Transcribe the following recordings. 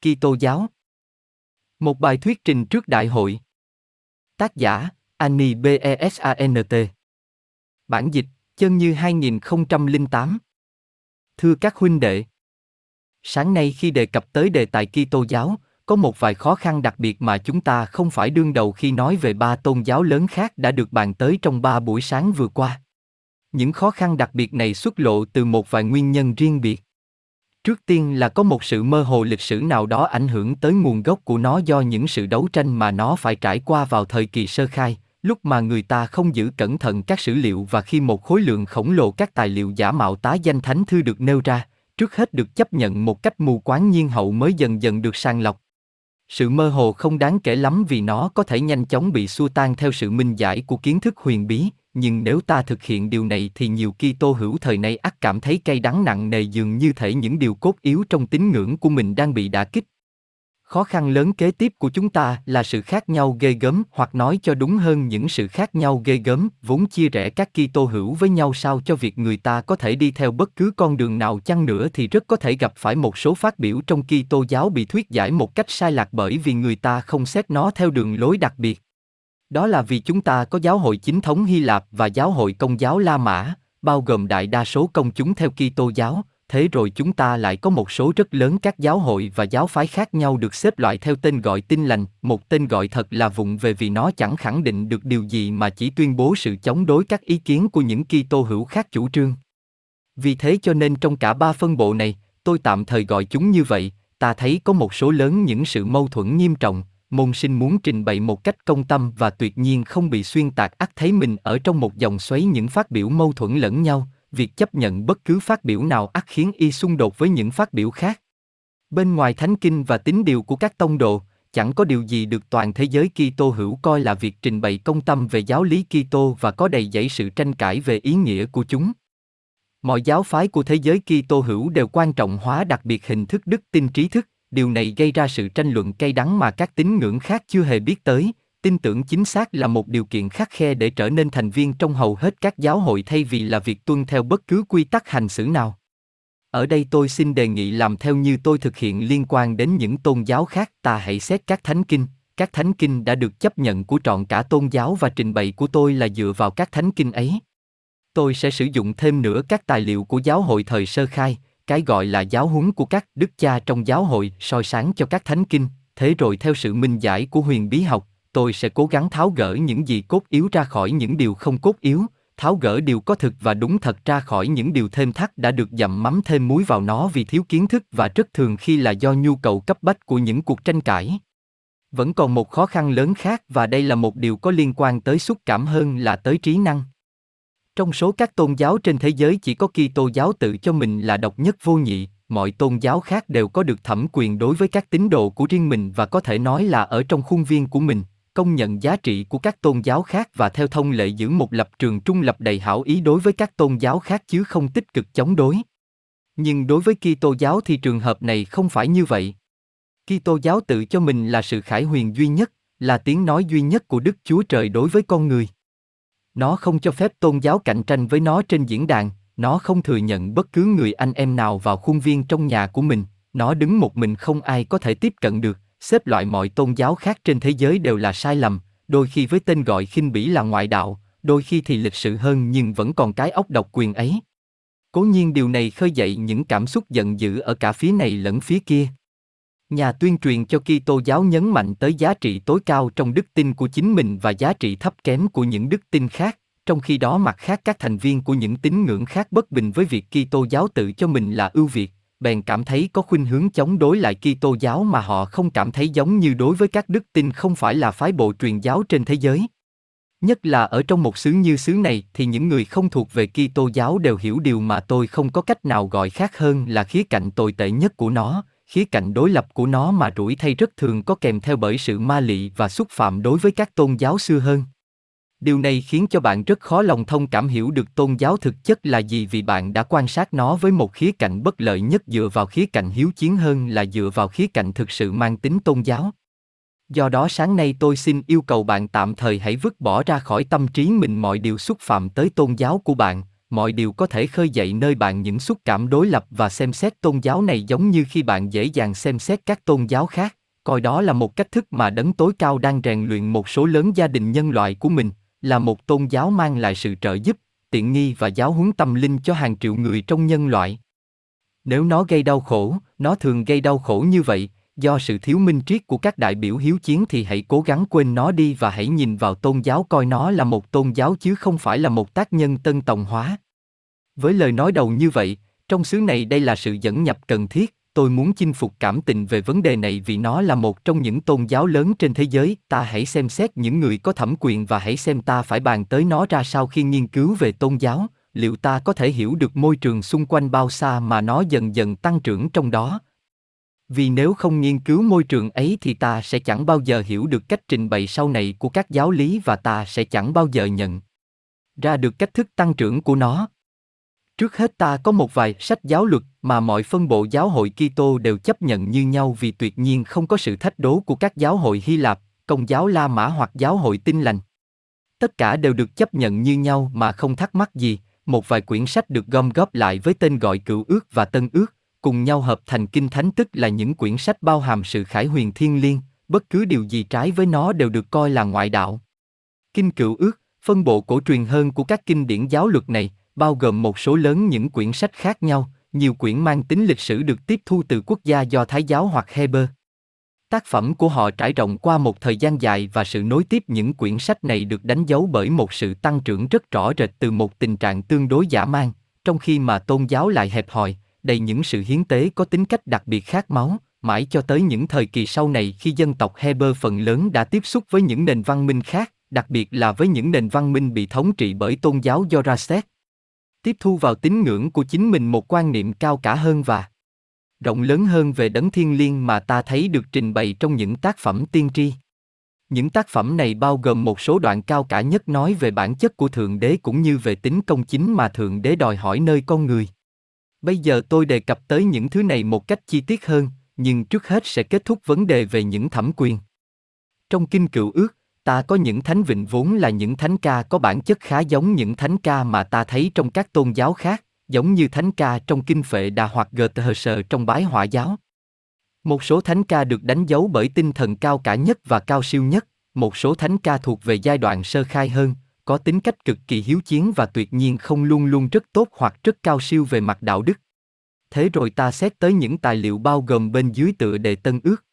Kitô giáo. Một bài thuyết trình trước đại hội. Tác giả: Annie Besant. Bản dịch: Chân như 2008. Thưa các huynh đệ, sáng nay khi đề cập tới đề tài Kitô giáo, có một vài khó khăn đặc biệt mà chúng ta không phải đương đầu khi nói về ba tôn giáo lớn khác đã được bàn tới trong ba buổi sáng vừa qua. Những khó khăn đặc biệt này xuất lộ từ một vài nguyên nhân riêng biệt. Trước tiên là có một sự mơ hồ lịch sử nào đó ảnh hưởng tới nguồn gốc của nó do những sự đấu tranh mà nó phải trải qua vào thời kỳ sơ khai, lúc mà người ta không giữ cẩn thận các sử liệu và khi một khối lượng khổng lồ các tài liệu giả mạo tá danh thánh thư được nêu ra, trước hết được chấp nhận một cách mù quáng nhiên hậu mới dần dần được sàng lọc. Sự mơ hồ không đáng kể lắm vì nó có thể nhanh chóng bị xua tan theo sự minh giải của kiến thức huyền bí, nhưng nếu ta thực hiện điều này thì nhiều Kitô hữu thời nay ắt cảm thấy cay đắng nặng nề dường như thể những điều cốt yếu trong tín ngưỡng của mình đang bị đả kích. Khó khăn lớn kế tiếp của chúng ta là sự khác nhau ghê gớm, hoặc nói cho đúng hơn những sự khác nhau ghê gớm, vốn chia rẽ các Kitô hữu với nhau sao cho việc người ta có thể đi theo bất cứ con đường nào chăng nữa thì rất có thể gặp phải một số phát biểu trong Kitô giáo bị thuyết giải một cách sai lạc bởi vì người ta không xét nó theo đường lối đặc biệt. Đó là vì chúng ta có giáo hội chính thống Hy Lạp và giáo hội công giáo La Mã, bao gồm đại đa số công chúng theo Kitô giáo, thế rồi chúng ta lại có một số rất lớn các giáo hội và giáo phái khác nhau được xếp loại theo tên gọi tin lành, một tên gọi thật là vụng về vì nó chẳng khẳng định được điều gì mà chỉ tuyên bố sự chống đối các ý kiến của những Kitô hữu khác chủ trương. Vì thế cho nên trong cả ba phân bộ này, tôi tạm thời gọi chúng như vậy, ta thấy có một số lớn những sự mâu thuẫn nghiêm trọng, môn sinh muốn trình bày một cách công tâm và tuyệt nhiên không bị xuyên tạc ắt thấy mình ở trong một dòng xoáy những phát biểu mâu thuẫn lẫn nhau, việc chấp nhận bất cứ phát biểu nào ắt khiến y xung đột với những phát biểu khác. Bên ngoài thánh kinh và tín điều của các tông đồ, chẳng có điều gì được toàn thế giới Kitô hữu coi là việc trình bày công tâm về giáo lý Kitô và có đầy dẫy sự tranh cãi về ý nghĩa của chúng. Mọi giáo phái của thế giới Kitô hữu đều quan trọng hóa đặc biệt hình thức đức tin trí thức, điều này gây ra sự tranh luận cay đắng mà các tín ngưỡng khác chưa hề biết tới, tin tưởng chính xác là một điều kiện khắc khe để trở nên thành viên trong hầu hết các giáo hội thay vì là việc tuân theo bất cứ quy tắc hành xử nào. Ở đây tôi xin đề nghị làm theo như tôi thực hiện liên quan đến những tôn giáo khác, ta hãy xét các thánh kinh, các thánh kinh đã được chấp nhận của trọn cả tôn giáo và trình bày của tôi là dựa vào các thánh kinh ấy. Tôi sẽ sử dụng thêm nữa các tài liệu của giáo hội thời sơ khai, cái gọi là giáo huấn của các đức cha trong giáo hội soi sáng cho các thánh kinh, thế rồi theo sự minh giải của huyền bí học, tôi sẽ cố gắng tháo gỡ những gì cốt yếu ra khỏi những điều không cốt yếu, tháo gỡ điều có thực và đúng thật ra khỏi những điều thêm thắt đã được dặm mắm thêm muối vào nó vì thiếu kiến thức và rất thường khi là do nhu cầu cấp bách của những cuộc tranh cãi. Vẫn còn một khó khăn lớn khác và đây là một điều có liên quan tới xúc cảm hơn là tới trí năng. Trong số các tôn giáo trên thế giới chỉ có Kitô giáo tự cho mình là độc nhất vô nhị, mọi tôn giáo khác đều có được thẩm quyền đối với các tín đồ của riêng mình và có thể nói là ở trong khuôn viên của mình, công nhận giá trị của các tôn giáo khác và theo thông lệ giữ một lập trường trung lập đầy hảo ý đối với các tôn giáo khác chứ không tích cực chống đối. Nhưng đối với Kitô giáo thì trường hợp này không phải như vậy. Kitô giáo tự cho mình là sự khải huyền duy nhất, là tiếng nói duy nhất của Đức Chúa Trời đối với con người. Nó không cho phép tôn giáo cạnh tranh với nó trên diễn đàn, nó không thừa nhận bất cứ người anh em nào vào khuôn viên trong nhà của mình, nó đứng một mình không ai có thể tiếp cận được, xếp loại mọi tôn giáo khác trên thế giới đều là sai lầm, đôi khi với tên gọi khinh bỉ là ngoại đạo, đôi khi thì lịch sự hơn nhưng vẫn còn cái ốc độc quyền ấy. Cố nhiên điều này khơi dậy những cảm xúc giận dữ ở cả phía này lẫn phía kia. Nhà tuyên truyền cho Kitô giáo nhấn mạnh tới giá trị tối cao trong đức tin của chính mình và giá trị thấp kém của những đức tin khác, trong khi đó mặt khác các thành viên của những tín ngưỡng khác bất bình với việc Kitô giáo tự cho mình là ưu việt, bèn cảm thấy có khuynh hướng chống đối lại Kitô giáo mà họ không cảm thấy giống như đối với các đức tin không phải là phái bộ truyền giáo trên thế giới. Nhất là ở trong một xứ như xứ này thì những người không thuộc về Kitô giáo đều hiểu điều mà tôi không có cách nào gọi khác hơn là khía cạnh tồi tệ nhất của nó, khía cạnh đối lập của nó mà rủi thay rất thường có kèm theo bởi sự ma lị và xúc phạm đối với các tôn giáo xưa hơn. Điều này khiến cho bạn rất khó lòng thông cảm hiểu được tôn giáo thực chất là gì vì bạn đã quan sát nó với một khía cạnh bất lợi nhất dựa vào khía cạnh hiếu chiến hơn là dựa vào khía cạnh thực sự mang tính tôn giáo. Do đó sáng nay tôi xin yêu cầu bạn tạm thời hãy vứt bỏ ra khỏi tâm trí mình mọi điều xúc phạm tới tôn giáo của bạn, mọi điều có thể khơi dậy nơi bạn những xúc cảm đối lập và xem xét tôn giáo này giống như khi bạn dễ dàng xem xét các tôn giáo khác. Coi đó là một cách thức mà đấng tối cao đang rèn luyện một số lớn gia đình nhân loại của mình, là một tôn giáo mang lại sự trợ giúp, tiện nghi và giáo huấn tâm linh cho hàng triệu người trong nhân loại. Nếu nó gây đau khổ, nó thường gây đau khổ như vậy do sự thiếu minh triết của các đại biểu hiếu chiến thì hãy cố gắng quên nó đi và hãy nhìn vào tôn giáo coi nó là một tôn giáo chứ không phải là một tác nhân tân tòng hóa. Với lời nói đầu như vậy, trong xứ này đây là sự dẫn nhập cần thiết, tôi muốn chinh phục cảm tình về vấn đề này vì nó là một trong những tôn giáo lớn trên thế giới, ta hãy xem xét những người có thẩm quyền và hãy xem ta phải bàn tới nó ra sao khi nghiên cứu về tôn giáo, liệu ta có thể hiểu được môi trường xung quanh bao xa mà nó dần dần tăng trưởng trong đó, vì nếu không nghiên cứu môi trường ấy thì ta sẽ chẳng bao giờ hiểu được cách trình bày sau này của các giáo lý và ta sẽ chẳng bao giờ nhận ra được cách thức tăng trưởng của nó. Trước hết ta có một vài sách giáo luật mà mọi phân bộ giáo hội Kitô đều chấp nhận như nhau vì tuyệt nhiên không có sự thách đố của các giáo hội Hy Lạp, Công giáo La Mã hoặc giáo hội Tin lành. Tất cả đều được chấp nhận như nhau mà không thắc mắc gì, một vài quyển sách được gom góp lại với tên gọi Cựu ước và Tân ước, cùng nhau hợp thành kinh thánh tức là những quyển sách bao hàm sự khải huyền thiên liêng, bất cứ điều gì trái với nó đều được coi là ngoại đạo. Kinh cựu ước, phân bộ cổ truyền hơn của các kinh điển giáo luật này, bao gồm một số lớn những quyển sách khác nhau, nhiều quyển mang tính lịch sử được tiếp thu từ quốc gia do Thái giáo hoặc Heber. Tác phẩm của họ trải rộng qua một thời gian dài và sự nối tiếp những quyển sách này được đánh dấu bởi một sự tăng trưởng rất rõ rệt từ một tình trạng tương đối giả mang trong khi mà tôn giáo lại hẹp hòi, đầy những sự hiến tế có tính cách đặc biệt khát máu, mãi cho tới những thời kỳ sau này khi dân tộc Heber phần lớn đã tiếp xúc với những nền văn minh khác, đặc biệt là với những nền văn minh bị thống trị bởi tôn giáo Zoroaster. Tiếp thu vào tín ngưỡng của chính mình một quan niệm cao cả hơn và rộng lớn hơn về đấng thiên liêng mà ta thấy được trình bày trong những tác phẩm tiên tri. Những tác phẩm này bao gồm một số đoạn cao cả nhất nói về bản chất của Thượng Đế cũng như về tính công chính mà Thượng Đế đòi hỏi nơi con người. Bây giờ tôi đề cập tới những thứ này một cách chi tiết hơn, nhưng trước hết sẽ kết thúc vấn đề về những thẩm quyền. Trong kinh cựu ước, ta có những thánh vịnh vốn là những thánh ca có bản chất khá giống những thánh ca mà ta thấy trong các tôn giáo khác, giống như thánh ca trong kinh phệ đà hoặc Goethe trong bái hỏa giáo. Một số thánh ca được đánh dấu bởi tinh thần cao cả nhất và cao siêu nhất, một số thánh ca thuộc về giai đoạn sơ khai hơn, có tính cách cực kỳ hiếu chiến và tuyệt nhiên không luôn luôn rất tốt hoặc rất cao siêu về mặt đạo đức. Thế rồi ta xét tới những tài liệu bao gồm bên dưới tựa đề Tân Ước.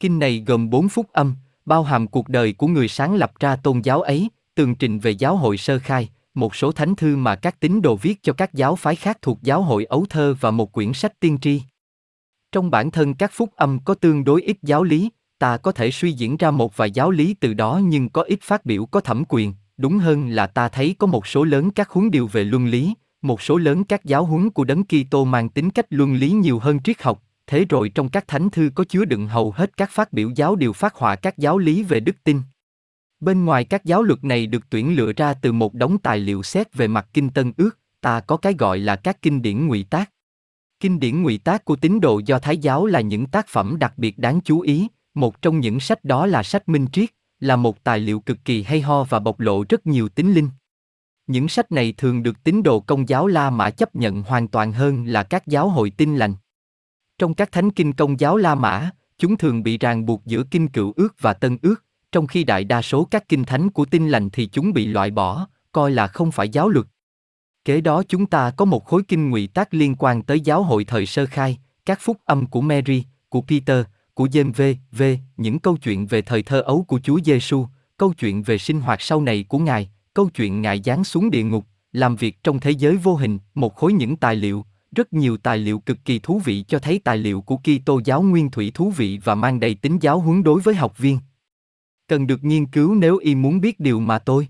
Kinh này gồm bốn phúc âm, bao hàm cuộc đời của người sáng lập ra tôn giáo ấy, tường trình về giáo hội sơ khai, một số thánh thư mà các tín đồ viết cho các giáo phái khác thuộc giáo hội ấu thơ và một quyển sách tiên tri. Trong bản thân các phúc âm có tương đối ít giáo lý, ta có thể suy diễn ra một vài giáo lý từ đó nhưng có ít phát biểu có thẩm quyền, đúng hơn là ta thấy có một số lớn các huấn điều về luân lý, một số lớn các giáo huấn của đấng Kitô mang tính cách luân lý nhiều hơn triết học, thế rồi trong các thánh thư có chứa đựng hầu hết các phát biểu giáo điều phát họa các giáo lý về đức tin. Bên ngoài các giáo luật này được tuyển lựa ra từ một đống tài liệu xét về mặt kinh tân ước, ta có cái gọi là các kinh điển ngụy tác. Kinh điển ngụy tác của tín đồ do Thái giáo là những tác phẩm đặc biệt đáng chú ý, một trong những sách đó là sách Minh Triết, là một tài liệu cực kỳ hay ho và bộc lộ rất nhiều tính linh. Những sách này thường được tín đồ công giáo La Mã chấp nhận hoàn toàn hơn là các giáo hội tin lành. Trong các thánh kinh công giáo La Mã, chúng thường bị ràng buộc giữa kinh cựu ước và tân ước, trong khi đại đa số các kinh thánh của tin lành thì chúng bị loại bỏ, coi là không phải giáo luật. Kế đó chúng ta có một khối kinh ngụy tác liên quan tới giáo hội thời sơ khai, các phúc âm của Mary, của Peter, của Dêm V. V. Những câu chuyện về thời thơ ấu của Chúa Giêsu, câu chuyện về sinh hoạt sau này của Ngài, câu chuyện Ngài giáng xuống địa ngục, làm việc trong thế giới vô hình, một khối những tài liệu, rất nhiều tài liệu cực kỳ thú vị cho thấy tài liệu của Kitô giáo nguyên thủy thú vị và mang đầy tính giáo huấn đối với học viên. Cần được nghiên cứu nếu y muốn biết điều mà tôi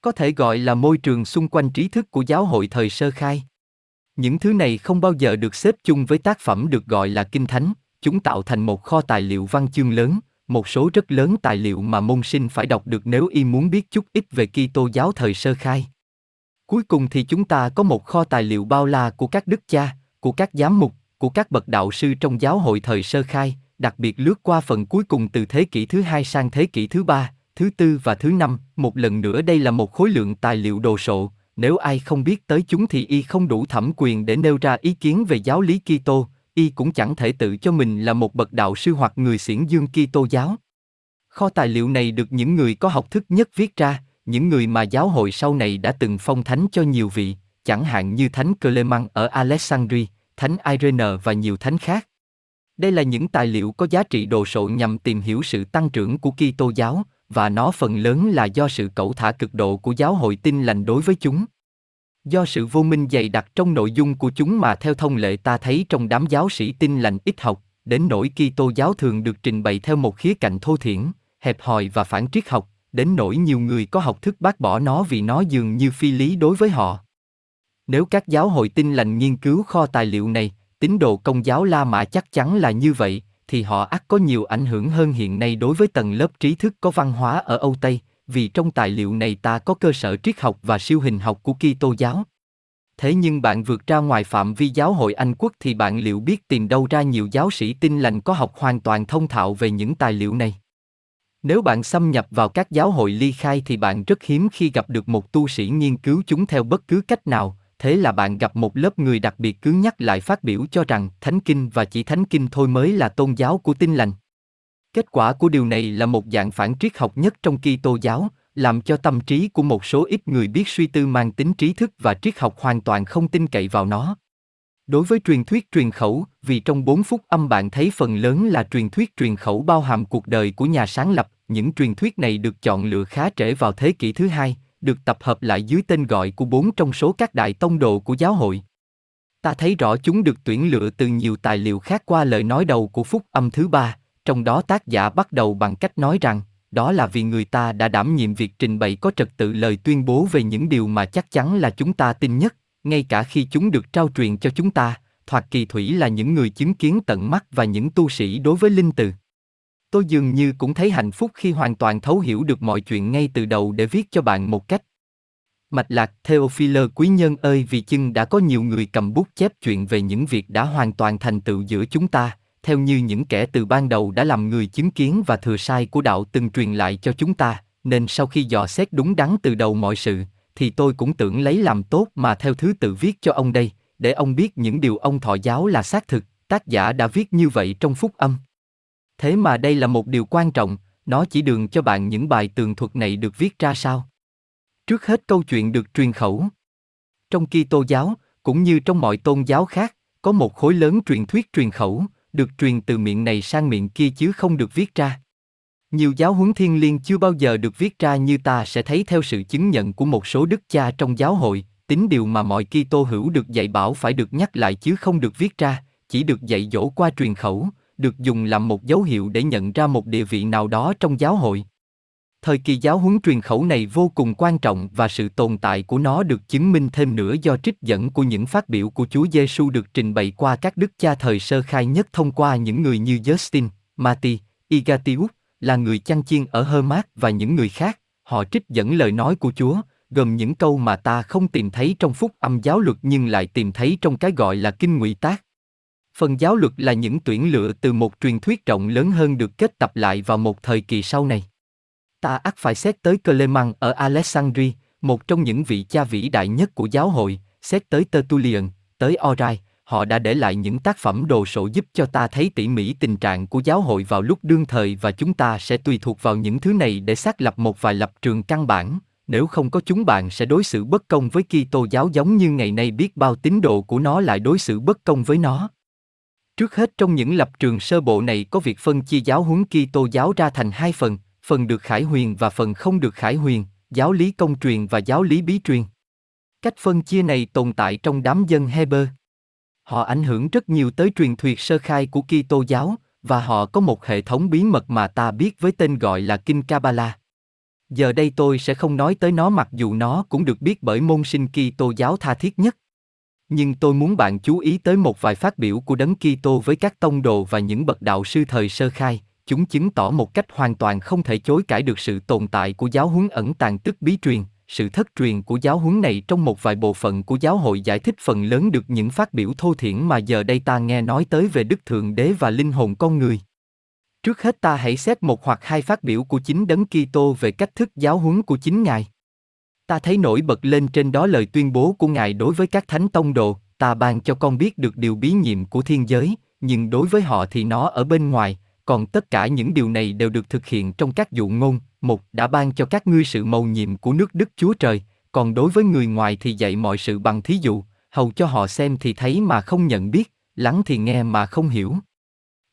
có thể gọi là môi trường xung quanh trí thức của giáo hội thời sơ khai. Những thứ này không bao giờ được xếp chung với tác phẩm được gọi là kinh thánh, chúng tạo thành một kho tài liệu văn chương lớn, một số rất lớn tài liệu mà môn sinh phải đọc được nếu y muốn biết chút ít về Kitô giáo thời sơ khai. Cuối cùng thì chúng ta có một kho tài liệu bao la của các đức cha, của các giám mục, của các bậc đạo sư trong giáo hội thời sơ khai, đặc biệt lướt qua phần cuối cùng từ thế kỷ thứ hai sang thế kỷ thứ ba, thứ tư và thứ năm, một lần nữa đây là một khối lượng tài liệu đồ sộ, nếu ai không biết tới chúng thì y không đủ thẩm quyền để nêu ra ý kiến về giáo lý Kitô, y cũng chẳng thể tự cho mình là một bậc đạo sư hoặc người xiển dương Kitô giáo. Kho tài liệu này được những người có học thức nhất viết ra, những người mà giáo hội sau này đã từng phong thánh cho nhiều vị, chẳng hạn như Thánh Clement ở Alexandria, Thánh Irene và nhiều thánh khác. Đây là những tài liệu có giá trị đồ sộ nhằm tìm hiểu sự tăng trưởng của Kitô giáo, và nó phần lớn là do sự cẩu thả cực độ của giáo hội tin lành đối với chúng. Do sự vô minh dày đặc trong nội dung của chúng mà theo thông lệ ta thấy trong đám giáo sĩ tin lành ít học, đến nỗi Kitô giáo thường được trình bày theo một khía cạnh thô thiển, hẹp hòi và phản triết học, đến nỗi nhiều người có học thức bác bỏ nó vì nó dường như phi lý đối với họ. Nếu các giáo hội tin lành nghiên cứu kho tài liệu này, tín đồ công giáo La Mã chắc chắn là như vậy, thì họ ắt có nhiều ảnh hưởng hơn hiện nay đối với tầng lớp trí thức có văn hóa ở Âu Tây, vì trong tài liệu này ta có cơ sở triết học và siêu hình học của Kitô giáo. Thế nhưng bạn vượt ra ngoài phạm vi giáo hội Anh quốc thì bạn liệu biết tìm đâu ra nhiều giáo sĩ tin lành có học hoàn toàn thông thạo về những tài liệu này? Nếu bạn xâm nhập vào các giáo hội ly khai thì bạn rất hiếm khi gặp được một tu sĩ nghiên cứu chúng theo bất cứ cách nào, thế là bạn gặp một lớp người đặc biệt cứ nhắc lại phát biểu cho rằng thánh kinh và chỉ thánh kinh thôi mới là tôn giáo của tin lành. Kết quả của điều này là một dạng phản triết học nhất trong Kitô giáo, làm cho tâm trí của một số ít người biết suy tư mang tính trí thức và triết học hoàn toàn không tin cậy vào nó. Đối với truyền thuyết truyền khẩu, vì trong bốn phút âm bạn thấy phần lớn là truyền thuyết truyền khẩu bao hàm cuộc đời của nhà sáng lập, những truyền thuyết này được chọn lựa khá trễ vào thế kỷ thứ hai, được tập hợp lại dưới tên gọi của bốn trong số các đại tông đồ của giáo hội. Ta thấy rõ chúng được tuyển lựa từ nhiều tài liệu khác qua lời nói đầu của phúc âm thứ ba, trong đó tác giả bắt đầu bằng cách nói rằng, đó là vì người ta đã đảm nhiệm việc trình bày có trật tự lời tuyên bố về những điều mà chắc chắn là chúng ta tin nhất, ngay cả khi chúng được trao truyền cho chúng ta, thoạt kỳ thủy là những người chứng kiến tận mắt và những tu sĩ đối với linh từ. Tôi dường như cũng thấy hạnh phúc khi hoàn toàn thấu hiểu được mọi chuyện ngay từ đầu để viết cho bạn một cách. Mạch lạc Theophile quý nhân ơi vì chưng đã có nhiều người cầm bút chép chuyện về những việc đã hoàn toàn thành tựu giữa chúng ta, theo như những kẻ từ ban đầu đã làm người chứng kiến và thừa sai của đạo từng truyền lại cho chúng ta, nên sau khi dò xét đúng đắn từ đầu mọi sự, thì tôi cũng tưởng lấy làm tốt mà theo thứ tự viết cho ông đây, để ông biết những điều ông thọ giáo là xác thực, tác giả đã viết như vậy trong phúc âm. Thế mà đây là một điều quan trọng, nó chỉ đường cho bạn những bài tường thuật này được viết ra sao. Trước hết câu chuyện được truyền khẩu. Trong Kitô giáo, cũng như trong mọi tôn giáo khác, có một khối lớn truyền thuyết truyền khẩu, được truyền từ miệng này sang miệng kia chứ không được viết ra. Nhiều giáo huấn thiên liêng chưa bao giờ được viết ra như ta sẽ thấy theo sự chứng nhận của một số đức cha trong giáo hội, tính điều mà mọi Kitô hữu được dạy bảo phải được nhắc lại chứ không được viết ra, chỉ được dạy dỗ qua truyền khẩu, được dùng làm một dấu hiệu để nhận ra một địa vị nào đó trong giáo hội. Thời kỳ giáo huấn truyền khẩu này vô cùng quan trọng và sự tồn tại của nó được chứng minh thêm nữa do trích dẫn của những phát biểu của Chúa Giêsu được trình bày qua các đức cha thời sơ khai nhất thông qua những người như Justin, Mati, Igatius, là người chăn chiên ở Hermas và những người khác. Họ trích dẫn lời nói của Chúa, gồm những câu mà ta không tìm thấy trong phúc âm giáo luật nhưng lại tìm thấy trong cái gọi là kinh ngụy tác. Phần giáo luật là những tuyển lựa từ một truyền thuyết rộng lớn hơn được kết tập lại vào một thời kỳ sau này. Ta ắt phải xét tới Clement ở Alexandria, một trong những vị cha vĩ đại nhất của giáo hội, xét tới Tertullian, tới Orai, họ đã để lại những tác phẩm đồ sộ giúp cho ta thấy tỉ mỉ tình trạng của giáo hội vào lúc đương thời và chúng ta sẽ tùy thuộc vào những thứ này để xác lập một vài lập trường căn bản, nếu không có chúng bạn sẽ đối xử bất công với Kitô giáo giống như ngày nay biết bao tín đồ của nó lại đối xử bất công với nó. Trước hết trong những lập trường sơ bộ này có việc phân chia giáo huấn Kitô giáo ra thành hai phần, phần được khải huyền và phần không được khải huyền, giáo lý công truyền và giáo lý bí truyền. Cách phân chia này tồn tại trong đám dân Heber. Họ ảnh hưởng rất nhiều tới truyền thuyết sơ khai của Kitô giáo và họ có một hệ thống bí mật mà ta biết với tên gọi là Kinh Kabbalah. Giờ đây tôi sẽ không nói tới nó mặc dù nó cũng được biết bởi môn sinh Kitô giáo tha thiết nhất. Nhưng tôi muốn bạn chú ý tới một vài phát biểu của Đấng Kitô với các tông đồ và những bậc đạo sư thời sơ khai, chúng chứng tỏ một cách hoàn toàn không thể chối cãi được sự tồn tại của giáo huấn ẩn tàng tức bí truyền, sự thất truyền của giáo huấn này trong một vài bộ phận của giáo hội giải thích phần lớn được những phát biểu thô thiển mà giờ đây ta nghe nói tới về Đức Thượng Đế và linh hồn con người. Trước hết ta hãy xét một hoặc hai phát biểu của chính Đấng Kitô về cách thức giáo huấn của chính Ngài. Ta thấy nổi bật lên trên đó lời tuyên bố của Ngài đối với các thánh tông đồ, ta ban cho con biết được điều bí nhiệm của thiên giới, nhưng đối với họ thì nó ở bên ngoài, còn tất cả những điều này đều được thực hiện trong các dụ ngôn, một đã ban cho các ngươi sự mầu nhiệm của nước Đức Chúa Trời, còn đối với người ngoài thì dạy mọi sự bằng thí dụ, hầu cho họ xem thì thấy mà không nhận biết, lắng thì nghe mà không hiểu.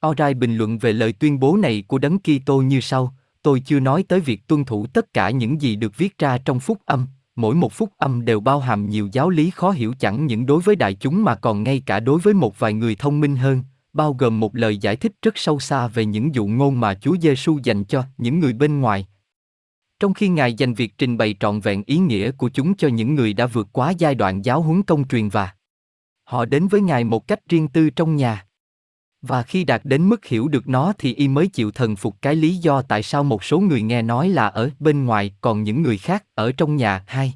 Orai bình luận về lời tuyên bố này của Đấng Kitô như sau: Tôi chưa nói tới việc tuân thủ tất cả những gì được viết ra trong phúc âm, mỗi một phúc âm đều bao hàm nhiều giáo lý khó hiểu chẳng những đối với đại chúng mà còn ngay cả đối với một vài người thông minh hơn, bao gồm một lời giải thích rất sâu xa về những dụ ngôn mà Chúa Giêsu dành cho những người bên ngoài. Trong khi Ngài dành việc trình bày trọn vẹn ý nghĩa của chúng cho những người đã vượt quá giai đoạn giáo huấn công truyền và họ đến với Ngài một cách riêng tư trong nhà. Và khi đạt đến mức hiểu được nó thì y mới chịu thần phục cái lý do tại sao một số người nghe nói là ở bên ngoài còn những người khác ở trong nhà hai.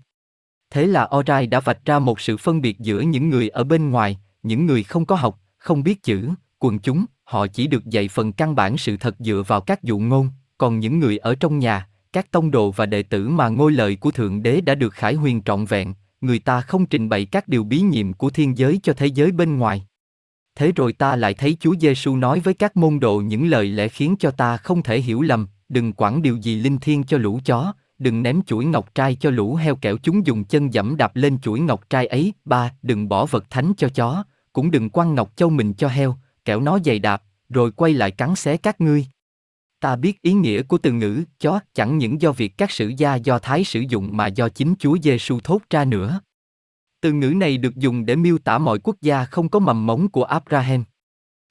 Thế là Orai đã vạch ra một sự phân biệt giữa những người ở bên ngoài, những người không có học, không biết chữ, quần chúng, họ chỉ được dạy phần căn bản sự thật dựa vào các dụ ngôn, còn những người ở trong nhà, các tông đồ và đệ tử mà ngôi lời của Thượng Đế đã được khải huyền trọn vẹn, người ta không trình bày các điều bí nhiệm của thiên giới cho thế giới bên ngoài. Thế rồi ta lại thấy Chúa Giêsu nói với các môn đồ những lời lẽ khiến cho ta không thể hiểu lầm, đừng quản điều gì linh thiêng cho lũ chó, đừng ném chuỗi ngọc trai cho lũ heo kẻo chúng dùng chân dẫm đạp lên chuỗi ngọc trai ấy. Ba, đừng bỏ vật thánh cho chó, cũng đừng quăng ngọc châu mình cho heo, kẻo nó dày đạp, rồi quay lại cắn xé các ngươi. Ta biết ý nghĩa của từ ngữ chó chẳng những do việc các sử gia do Thái sử dụng mà do chính Chúa Giêsu thốt ra nữa. Từ ngữ này được dùng để miêu tả mọi quốc gia không có mầm mống của Abraham.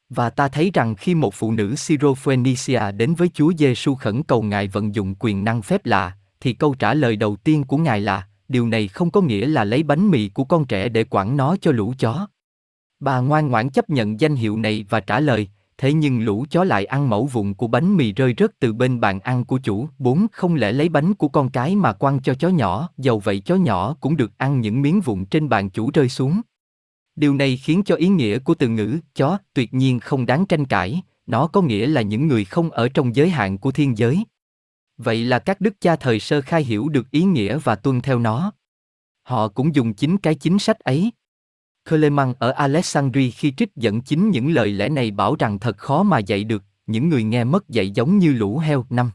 Và ta thấy rằng khi một phụ nữ Syrophoenicia đến với Chúa Giêsu khẩn cầu Ngài vận dụng quyền năng phép lạ, thì câu trả lời đầu tiên của Ngài là, điều này không có nghĩa là lấy bánh mì của con trẻ để quản nó cho lũ chó. Bà ngoan ngoãn chấp nhận danh hiệu này và trả lời, thế nhưng lũ chó lại ăn mẫu vụn của bánh mì rơi rớt từ bên bàn ăn của chủ. Bốn không lẽ lấy bánh của con cái mà quăng cho chó nhỏ, dầu vậy chó nhỏ cũng được ăn những miếng vụn trên bàn chủ rơi xuống. Điều này khiến cho ý nghĩa của từ ngữ chó tuyệt nhiên không đáng tranh cãi, nó có nghĩa là những người không ở trong giới hạn của thiên giới. Vậy là các đức cha thời sơ khai hiểu được ý nghĩa và tuân theo nó. Họ cũng dùng chính cái chính sách ấy, Clement ở Alexandria khi trích dẫn chính những lời lẽ này bảo rằng thật khó mà dạy được, những người nghe mất dạy giống như lũ heo. Năm.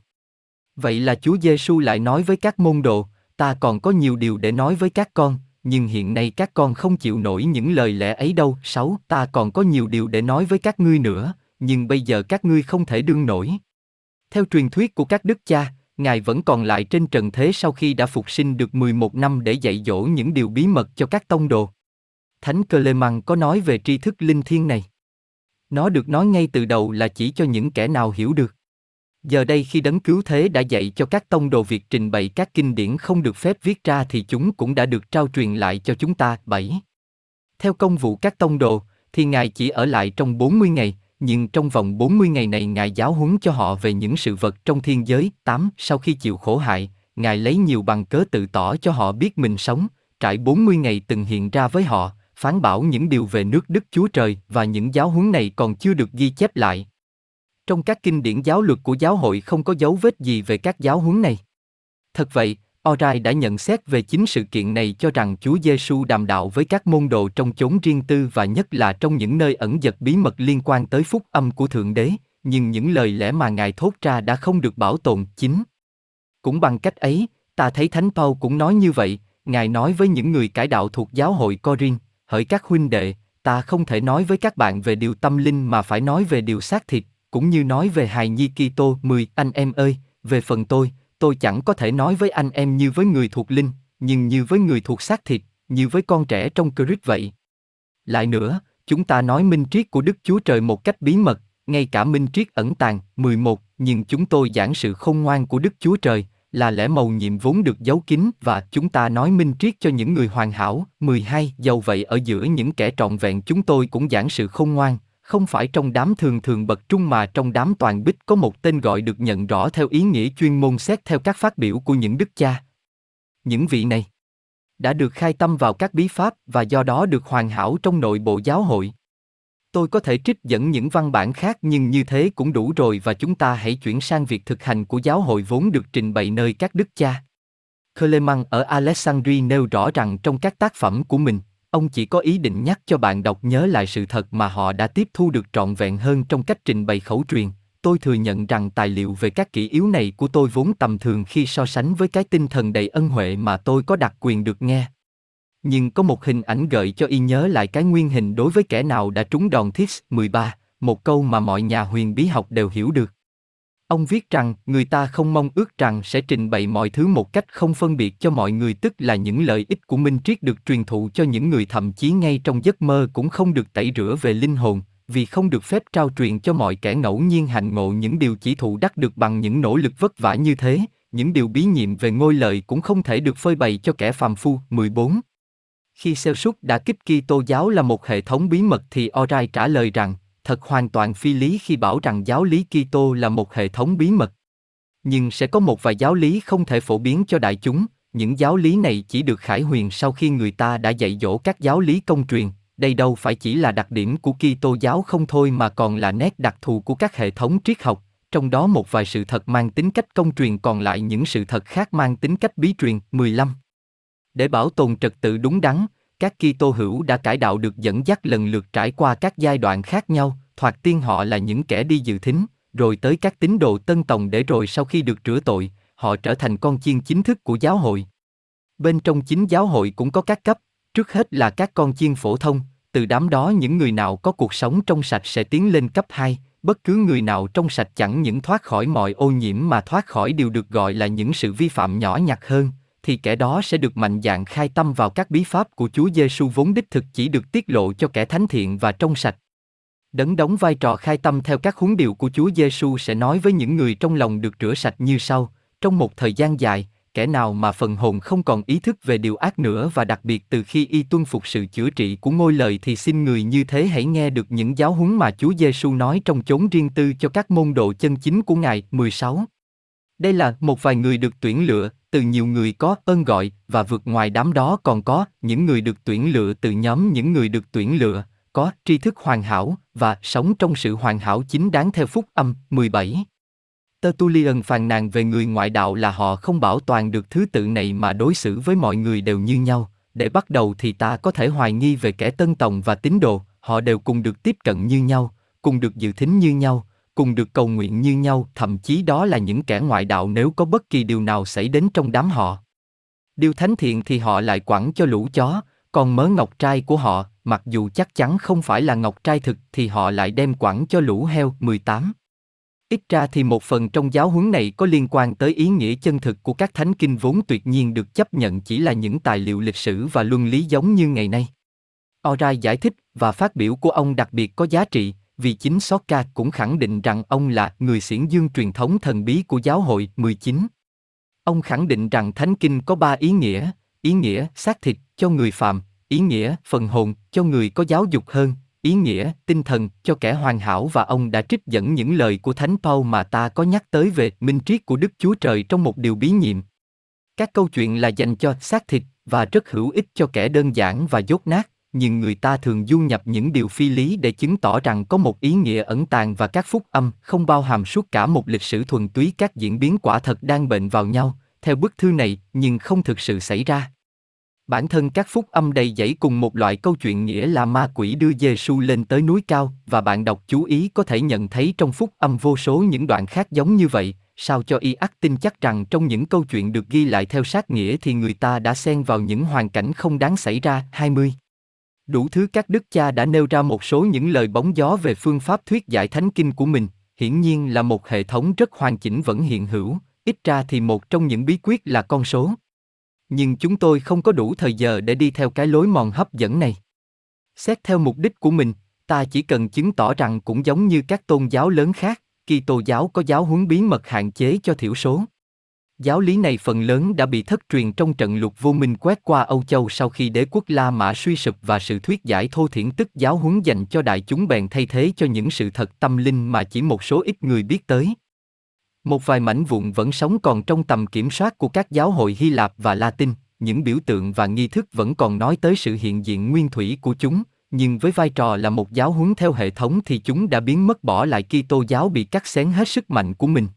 Vậy là Chúa Giêsu lại nói với các môn đồ, ta còn có nhiều điều để nói với các con, nhưng hiện nay các con không chịu nổi những lời lẽ ấy đâu. Sáu, ta còn có nhiều điều để nói với các ngươi nữa, nhưng bây giờ các ngươi không thể đương nổi. Theo truyền thuyết của các đức cha, Ngài vẫn còn lại trên trần thế sau khi đã phục sinh được 11 năm để dạy dỗ những điều bí mật cho các tông đồ. Thánh Cơ Lê có nói về tri thức linh thiêng này. Nó được nói ngay từ đầu là chỉ cho những kẻ nào hiểu được. Giờ đây khi đấng cứu thế đã dạy cho các tông đồ việc trình bày các kinh điển không được phép viết ra thì chúng cũng đã được trao truyền lại cho chúng ta. 7. Theo công vụ các tông đồ, thì Ngài chỉ ở lại trong 40 ngày, nhưng trong vòng 40 ngày này Ngài giáo huấn cho họ về những sự vật trong thiên giới. 8. Sau khi chịu khổ hại, Ngài lấy nhiều bằng cớ tự tỏ cho họ biết mình sống, trải 40 ngày từng hiện ra với họ, phán bảo những điều về nước Đức Chúa Trời và những giáo huấn này còn chưa được ghi chép lại. Trong các kinh điển giáo luật của giáo hội không có dấu vết gì về các giáo huấn này. Thật vậy, Orai đã nhận xét về chính sự kiện này cho rằng Chúa Giêsu đàm đạo với các môn đồ trong chốn riêng tư và nhất là trong những nơi ẩn dật bí mật liên quan tới phúc âm của Thượng Đế, nhưng những lời lẽ mà Ngài thốt ra đã không được bảo tồn chính. Cũng bằng cách ấy, ta thấy Thánh Paul cũng nói như vậy, Ngài nói với những người cải đạo thuộc giáo hội Corinth, hỡi các huynh đệ, ta không thể nói với các bạn về điều tâm linh mà phải nói về điều xác thịt, cũng như nói về hài nhi Kitô 10 anh em ơi, về phần tôi, tôi chẳng có thể nói với anh em như với người thuộc linh, nhưng như với người thuộc xác thịt, như với con trẻ trong Christ vậy. Lại nữa, chúng ta nói minh triết của Đức Chúa Trời một cách bí mật, ngay cả minh triết ẩn tàng, 11, nhưng chúng tôi giảng sự khôn ngoan của Đức Chúa Trời, là lẽ màu nhiệm vốn được giấu kín và chúng ta nói minh triết cho những người hoàn hảo. 12. Dầu vậy ở giữa những kẻ trọn vẹn chúng tôi cũng giảng sự khôn ngoan, không phải trong đám thường thường bậc trung mà trong đám toàn bích có một tên gọi được nhận rõ theo ý nghĩa chuyên môn xét theo các phát biểu của những đức cha. Những vị này đã được khai tâm vào các bí pháp và do đó được hoàn hảo trong nội bộ giáo hội. Tôi có thể trích dẫn những văn bản khác nhưng như thế cũng đủ rồi và chúng ta hãy chuyển sang việc thực hành của giáo hội vốn được trình bày nơi các đức cha. Clement ở Alexandria nêu rõ rằng trong các tác phẩm của mình, ông chỉ có ý định nhắc cho bạn đọc nhớ lại sự thật mà họ đã tiếp thu được trọn vẹn hơn trong cách trình bày khẩu truyền. Tôi thừa nhận rằng tài liệu về các kỹ yếu này của tôi vốn tầm thường khi so sánh với cái tinh thần đầy ân huệ mà tôi có đặc quyền được nghe. Nhưng có một hình ảnh gợi cho y nhớ lại cái nguyên hình đối với kẻ nào đã trúng đòn thiết 13, một câu mà mọi nhà huyền bí học đều hiểu được. Ông viết rằng người ta không mong ước rằng sẽ trình bày mọi thứ một cách không phân biệt cho mọi người tức là những lợi ích của Minh Triết được truyền thụ cho những người thậm chí ngay trong giấc mơ cũng không được tẩy rửa về linh hồn, vì không được phép trao truyền cho mọi kẻ ngẫu nhiên hành ngộ những điều chỉ thụ đắc được bằng những nỗ lực vất vả như thế, những điều bí nhiệm về ngôi lợi cũng không thể được phơi bày cho kẻ phàm phu. 14. Khi Celsus đã kích Kitô giáo là một hệ thống bí mật thì Orai trả lời rằng, thật hoàn toàn phi lý khi bảo rằng giáo lý Kitô là một hệ thống bí mật. Nhưng sẽ có một vài giáo lý không thể phổ biến cho đại chúng, những giáo lý này chỉ được khải huyền sau khi người ta đã dạy dỗ các giáo lý công truyền, đây đâu phải chỉ là đặc điểm của Kitô giáo không thôi mà còn là nét đặc thù của các hệ thống triết học, trong đó một vài sự thật mang tính cách công truyền còn lại những sự thật khác mang tính cách bí truyền. 15. Để bảo tồn trật tự đúng đắn, các Kitô hữu đã cải đạo được dẫn dắt lần lượt trải qua các giai đoạn khác nhau, thoạt tiên họ là những kẻ đi dự thính, rồi tới các tín đồ tân tòng để rồi sau khi được rửa tội, họ trở thành con chiên chính thức của giáo hội. Bên trong chính giáo hội cũng có các cấp, trước hết là các con chiên phổ thông, từ đám đó những người nào có cuộc sống trong sạch sẽ tiến lên cấp 2, bất cứ người nào trong sạch chẳng những thoát khỏi mọi ô nhiễm mà thoát khỏi điều được gọi là những sự vi phạm nhỏ nhặt hơn, thì kẻ đó sẽ được mạnh dạn khai tâm vào các bí pháp của Chúa Giêsu vốn đích thực chỉ được tiết lộ cho kẻ thánh thiện và trong sạch. Đấng đóng vai trò khai tâm theo các huấn điệu của Chúa Giêsu sẽ nói với những người trong lòng được rửa sạch như sau: trong một thời gian dài, kẻ nào mà phần hồn không còn ý thức về điều ác nữa và đặc biệt từ khi y tuân phục sự chữa trị của ngôi lời thì xin người như thế hãy nghe được những giáo huấn mà Chúa Giêsu nói trong chốn riêng tư cho các môn đồ chân chính của Ngài. 16. Đây là một vài người được tuyển lựa, từ nhiều người có ơn gọi và vượt ngoài đám đó còn có những người được tuyển lựa từ nhóm những người được tuyển lựa, có tri thức hoàn hảo và sống trong sự hoàn hảo chính đáng theo phúc âm 17. Tertullian phàn nàn về người ngoại đạo là họ không bảo toàn được thứ tự này mà đối xử với mọi người đều như nhau. Để bắt đầu thì ta có thể hoài nghi về kẻ tân tòng và tín đồ, họ đều cùng được tiếp cận như nhau, cùng được dự thính như nhau, cùng được cầu nguyện như nhau, thậm chí đó là những kẻ ngoại đạo nếu có bất kỳ điều nào xảy đến trong đám họ. Điều thánh thiện thì họ lại quẳng cho lũ chó, còn mớ ngọc trai của họ, mặc dù chắc chắn không phải là ngọc trai thực thì họ lại đem quẳng cho lũ heo 18. Ít ra thì một phần trong giáo huấn này có liên quan tới ý nghĩa chân thực của các thánh kinh vốn tuyệt nhiên được chấp nhận chỉ là những tài liệu lịch sử và luân lý giống như ngày nay. Orai giải thích và phát biểu của ông đặc biệt có giá trị, vì chính Sokka cũng khẳng định rằng ông là người xiển dương truyền thống thần bí của giáo hội 19. Ông khẳng định rằng thánh kinh có ba ý nghĩa, ý nghĩa xác thịt cho người phạm ý nghĩa phần hồn cho người có giáo dục hơn, ý nghĩa tinh thần cho kẻ hoàn hảo và ông đã trích dẫn những lời của thánh Paul mà ta có nhắc tới về minh triết của Đức Chúa Trời trong một điều bí nhiệm. Các câu chuyện là dành cho xác thịt và rất hữu ích cho kẻ đơn giản và dốt nát, nhưng người ta thường du nhập những điều phi lý để chứng tỏ rằng có một ý nghĩa ẩn tàng và các phúc âm không bao hàm suốt cả một lịch sử thuần túy các diễn biến quả thật đang bệnh vào nhau, theo bức thư này, nhưng không thực sự xảy ra. Bản thân các phúc âm đầy dẫy cùng một loại câu chuyện nghĩa là ma quỷ đưa Giêsu lên tới núi cao và bạn đọc chú ý có thể nhận thấy trong phúc âm vô số những đoạn khác giống như vậy, sao cho y ắt tin chắc rằng trong những câu chuyện được ghi lại theo sát nghĩa thì người ta đã xen vào những hoàn cảnh không đáng xảy ra. 20. Đủ thứ các đức cha đã nêu ra một số những lời bóng gió về phương pháp thuyết giải thánh kinh của mình, hiển nhiên là một hệ thống rất hoàn chỉnh vẫn hiện hữu, ít ra thì một trong những bí quyết là con số nhưng chúng tôi không có đủ thời giờ để đi theo cái lối mòn hấp dẫn này. Xét theo mục đích của mình, ta chỉ cần chứng tỏ rằng cũng giống như các tôn giáo lớn khác, Kitô giáo có giáo huấn bí mật hạn chế cho thiểu số. Giáo lý này phần lớn đã bị thất truyền trong trận lục vô minh quét qua Âu Châu sau khi đế quốc La Mã suy sụp và sự thuyết giải thô thiển tức giáo huấn dành cho đại chúng bèn thay thế cho những sự thật tâm linh mà chỉ một số ít người biết tới. Một vài mảnh vụn vẫn sống còn trong tầm kiểm soát của các giáo hội Hy Lạp và Latin, những biểu tượng và nghi thức vẫn còn nói tới sự hiện diện nguyên thủy của chúng, nhưng với vai trò là một giáo huấn theo hệ thống thì chúng đã biến mất bỏ lại Kitô giáo bị cắt xén hết sức mạnh của mình.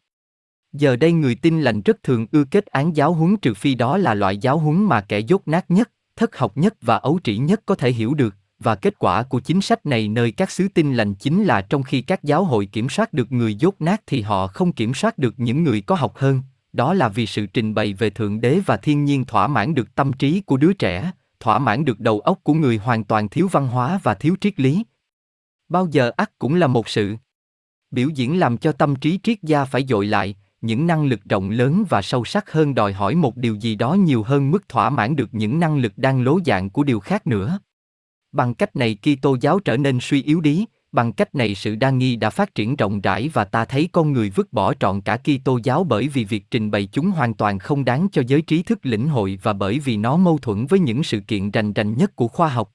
Giờ đây người tin lành rất thường ưa kết án giáo huấn trừ phi đó là loại giáo huấn mà kẻ dốt nát nhất, thất học nhất và ấu trĩ nhất có thể hiểu được, và kết quả của chính sách này nơi các xứ tin lành chính là trong khi các giáo hội kiểm soát được người dốt nát thì họ không kiểm soát được những người có học hơn, đó là vì sự trình bày về thượng đế và thiên nhiên thỏa mãn được tâm trí của đứa trẻ, thỏa mãn được đầu óc của người hoàn toàn thiếu văn hóa và thiếu triết lý. Bao giờ ắt cũng là một sự biểu diễn làm cho tâm trí triết gia phải dội lại, những năng lực rộng lớn và sâu sắc hơn đòi hỏi một điều gì đó nhiều hơn mức thỏa mãn được những năng lực đang lố dạng của điều khác nữa. Bằng cách này Kitô giáo trở nên suy yếu đi, bằng cách này sự đa nghi đã phát triển rộng rãi và ta thấy con người vứt bỏ trọn cả Kitô giáo bởi vì việc trình bày chúng hoàn toàn không đáng cho giới trí thức lĩnh hội và bởi vì nó mâu thuẫn với những sự kiện rành rành nhất của khoa học.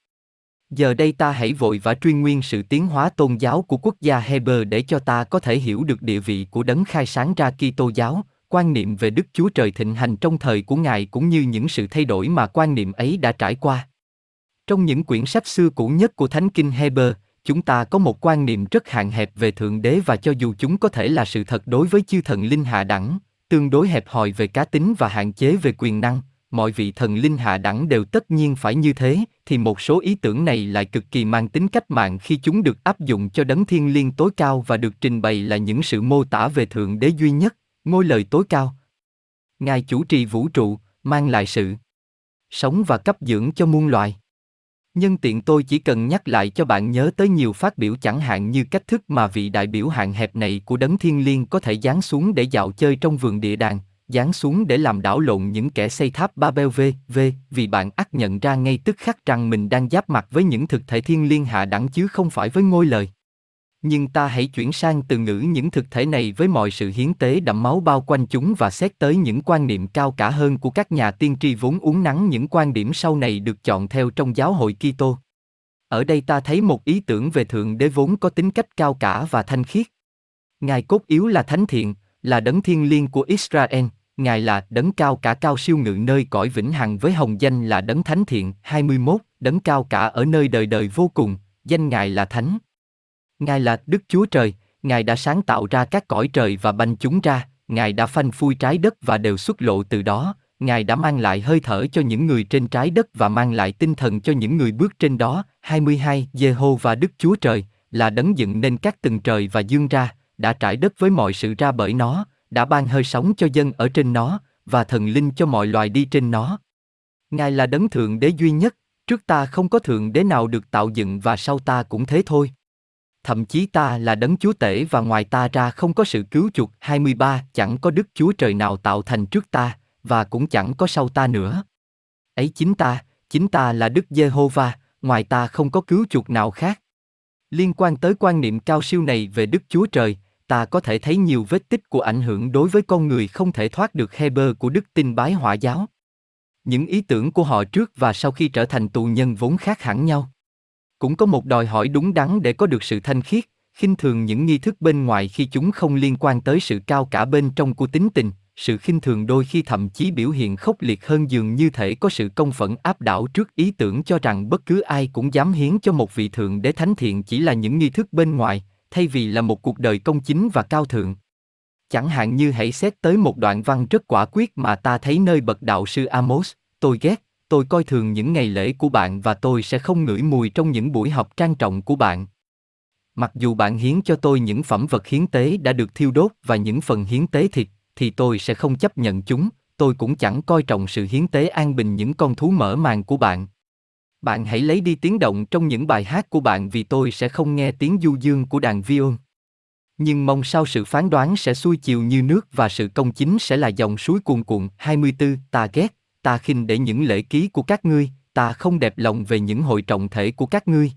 Giờ đây ta hãy vội và truy nguyên sự tiến hóa tôn giáo của quốc gia Heber để cho ta có thể hiểu được địa vị của đấng khai sáng ra Kitô giáo, quan niệm về Đức Chúa Trời thịnh hành trong thời của Ngài cũng như những sự thay đổi mà quan niệm ấy đã trải qua. Trong những quyển sách xưa cũ nhất của Thánh Kinh Heber, chúng ta có một quan niệm rất hạn hẹp về Thượng Đế và cho dù chúng có thể là sự thật đối với chư thần linh hạ đẳng, tương đối hẹp hòi về cá tính và hạn chế về quyền năng, mọi vị thần linh hạ đẳng đều tất nhiên phải như thế, thì một số ý tưởng này lại cực kỳ mang tính cách mạng khi chúng được áp dụng cho đấng thiên liêng tối cao và được trình bày là những sự mô tả về Thượng Đế duy nhất, ngôi lời tối cao. Ngài chủ trì vũ trụ, mang lại sự sống và cấp dưỡng cho muôn loài. Nhân tiện tôi chỉ cần nhắc lại cho bạn nhớ tới nhiều phát biểu chẳng hạn như cách thức mà vị đại biểu hạn hẹp này của đấng thiên liêng có thể giáng xuống để dạo chơi trong vườn địa đàng, giáng xuống để làm đảo lộn những kẻ xây tháp Babel v, v, vì bạn ắt nhận ra ngay tức khắc rằng mình đang giáp mặt với những thực thể thiên liên hạ đẳng chứ không phải với ngôi lời. Nhưng ta hãy chuyển sang từ ngữ những thực thể này với mọi sự hiến tế đậm máu bao quanh chúng và xét tới những quan niệm cao cả hơn của các nhà tiên tri vốn uống nắng những quan điểm sau này được chọn theo trong giáo hội Kitô. Ở đây ta thấy một ý tưởng về Thượng Đế vốn có tính cách cao cả và thanh khiết. Ngài cốt yếu là thánh thiện, là đấng thiên liêng của Israel, Ngài là đấng cao cả cao siêu ngự nơi cõi vĩnh hằng với hồng danh là đấng thánh thiện, 21, đấng cao cả ở nơi đời đời vô cùng, danh Ngài là thánh. Ngài là Đức Chúa Trời, Ngài đã sáng tạo ra các cõi trời và banh chúng ra, Ngài đã phanh phui trái đất và đều xuất lộ từ đó, Ngài đã mang lại hơi thở cho những người trên trái đất và mang lại tinh thần cho những người bước trên đó. 22. Giê-hô và Đức Chúa Trời là đấng dựng nên các tầng trời và dương ra, đã trải đất với mọi sự ra bởi nó, đã ban hơi sống cho dân ở trên nó, và thần linh cho mọi loài đi trên nó. Ngài là đấng thượng đế duy nhất, trước ta không có thượng đế nào được tạo dựng và sau ta cũng thế thôi. Thậm chí ta là đấng chúa tể và ngoài ta ra không có sự cứu chuộc 23 chẳng có đức chúa trời nào tạo thành trước ta, và cũng chẳng có sau ta nữa. Ấy chính ta, chính ta là Đức Giê-hô-va, ngoài ta không có cứu chuộc nào khác. Liên quan tới quan niệm cao siêu này về Đức Chúa Trời, ta có thể thấy nhiều vết tích của ảnh hưởng đối với con người không thể thoát được Heber của đức tin bái hỏa giáo. Những ý tưởng của họ trước và sau khi trở thành tù nhân vốn khác hẳn nhau. Cũng có một đòi hỏi đúng đắn để có được sự thanh khiết, khinh thường những nghi thức bên ngoài khi chúng không liên quan tới sự cao cả bên trong của tính tình, sự khinh thường đôi khi thậm chí biểu hiện khốc liệt hơn dường như thể có sự công phẫn áp đảo trước ý tưởng cho rằng bất cứ ai cũng dám hiến cho một vị thượng đế thánh thiện chỉ là những nghi thức bên ngoài, thay vì là một cuộc đời công chính và cao thượng. Chẳng hạn như hãy xét tới một đoạn văn rất quả quyết mà ta thấy nơi bậc đạo sư Amos, tôi ghét, tôi coi thường những ngày lễ của bạn và tôi sẽ không ngửi mùi trong những buổi học trang trọng của bạn. Mặc dù bạn hiến cho tôi những phẩm vật hiến tế đã được thiêu đốt và những phần hiến tế thịt, thì tôi sẽ không chấp nhận chúng, tôi cũng chẳng coi trọng sự hiến tế an bình những con thú mở màn của bạn. Bạn hãy lấy đi tiếng động trong những bài hát của bạn vì tôi sẽ không nghe tiếng du dương của đàn violon. Nhưng mong sao sự phán đoán sẽ xuôi chiều như nước và sự công chính sẽ là dòng suối cuồn cuộn. 24. Ta ghét, ta khinh để những lễ ký của các ngươi, ta không đẹp lòng về những hội trọng thể của các ngươi.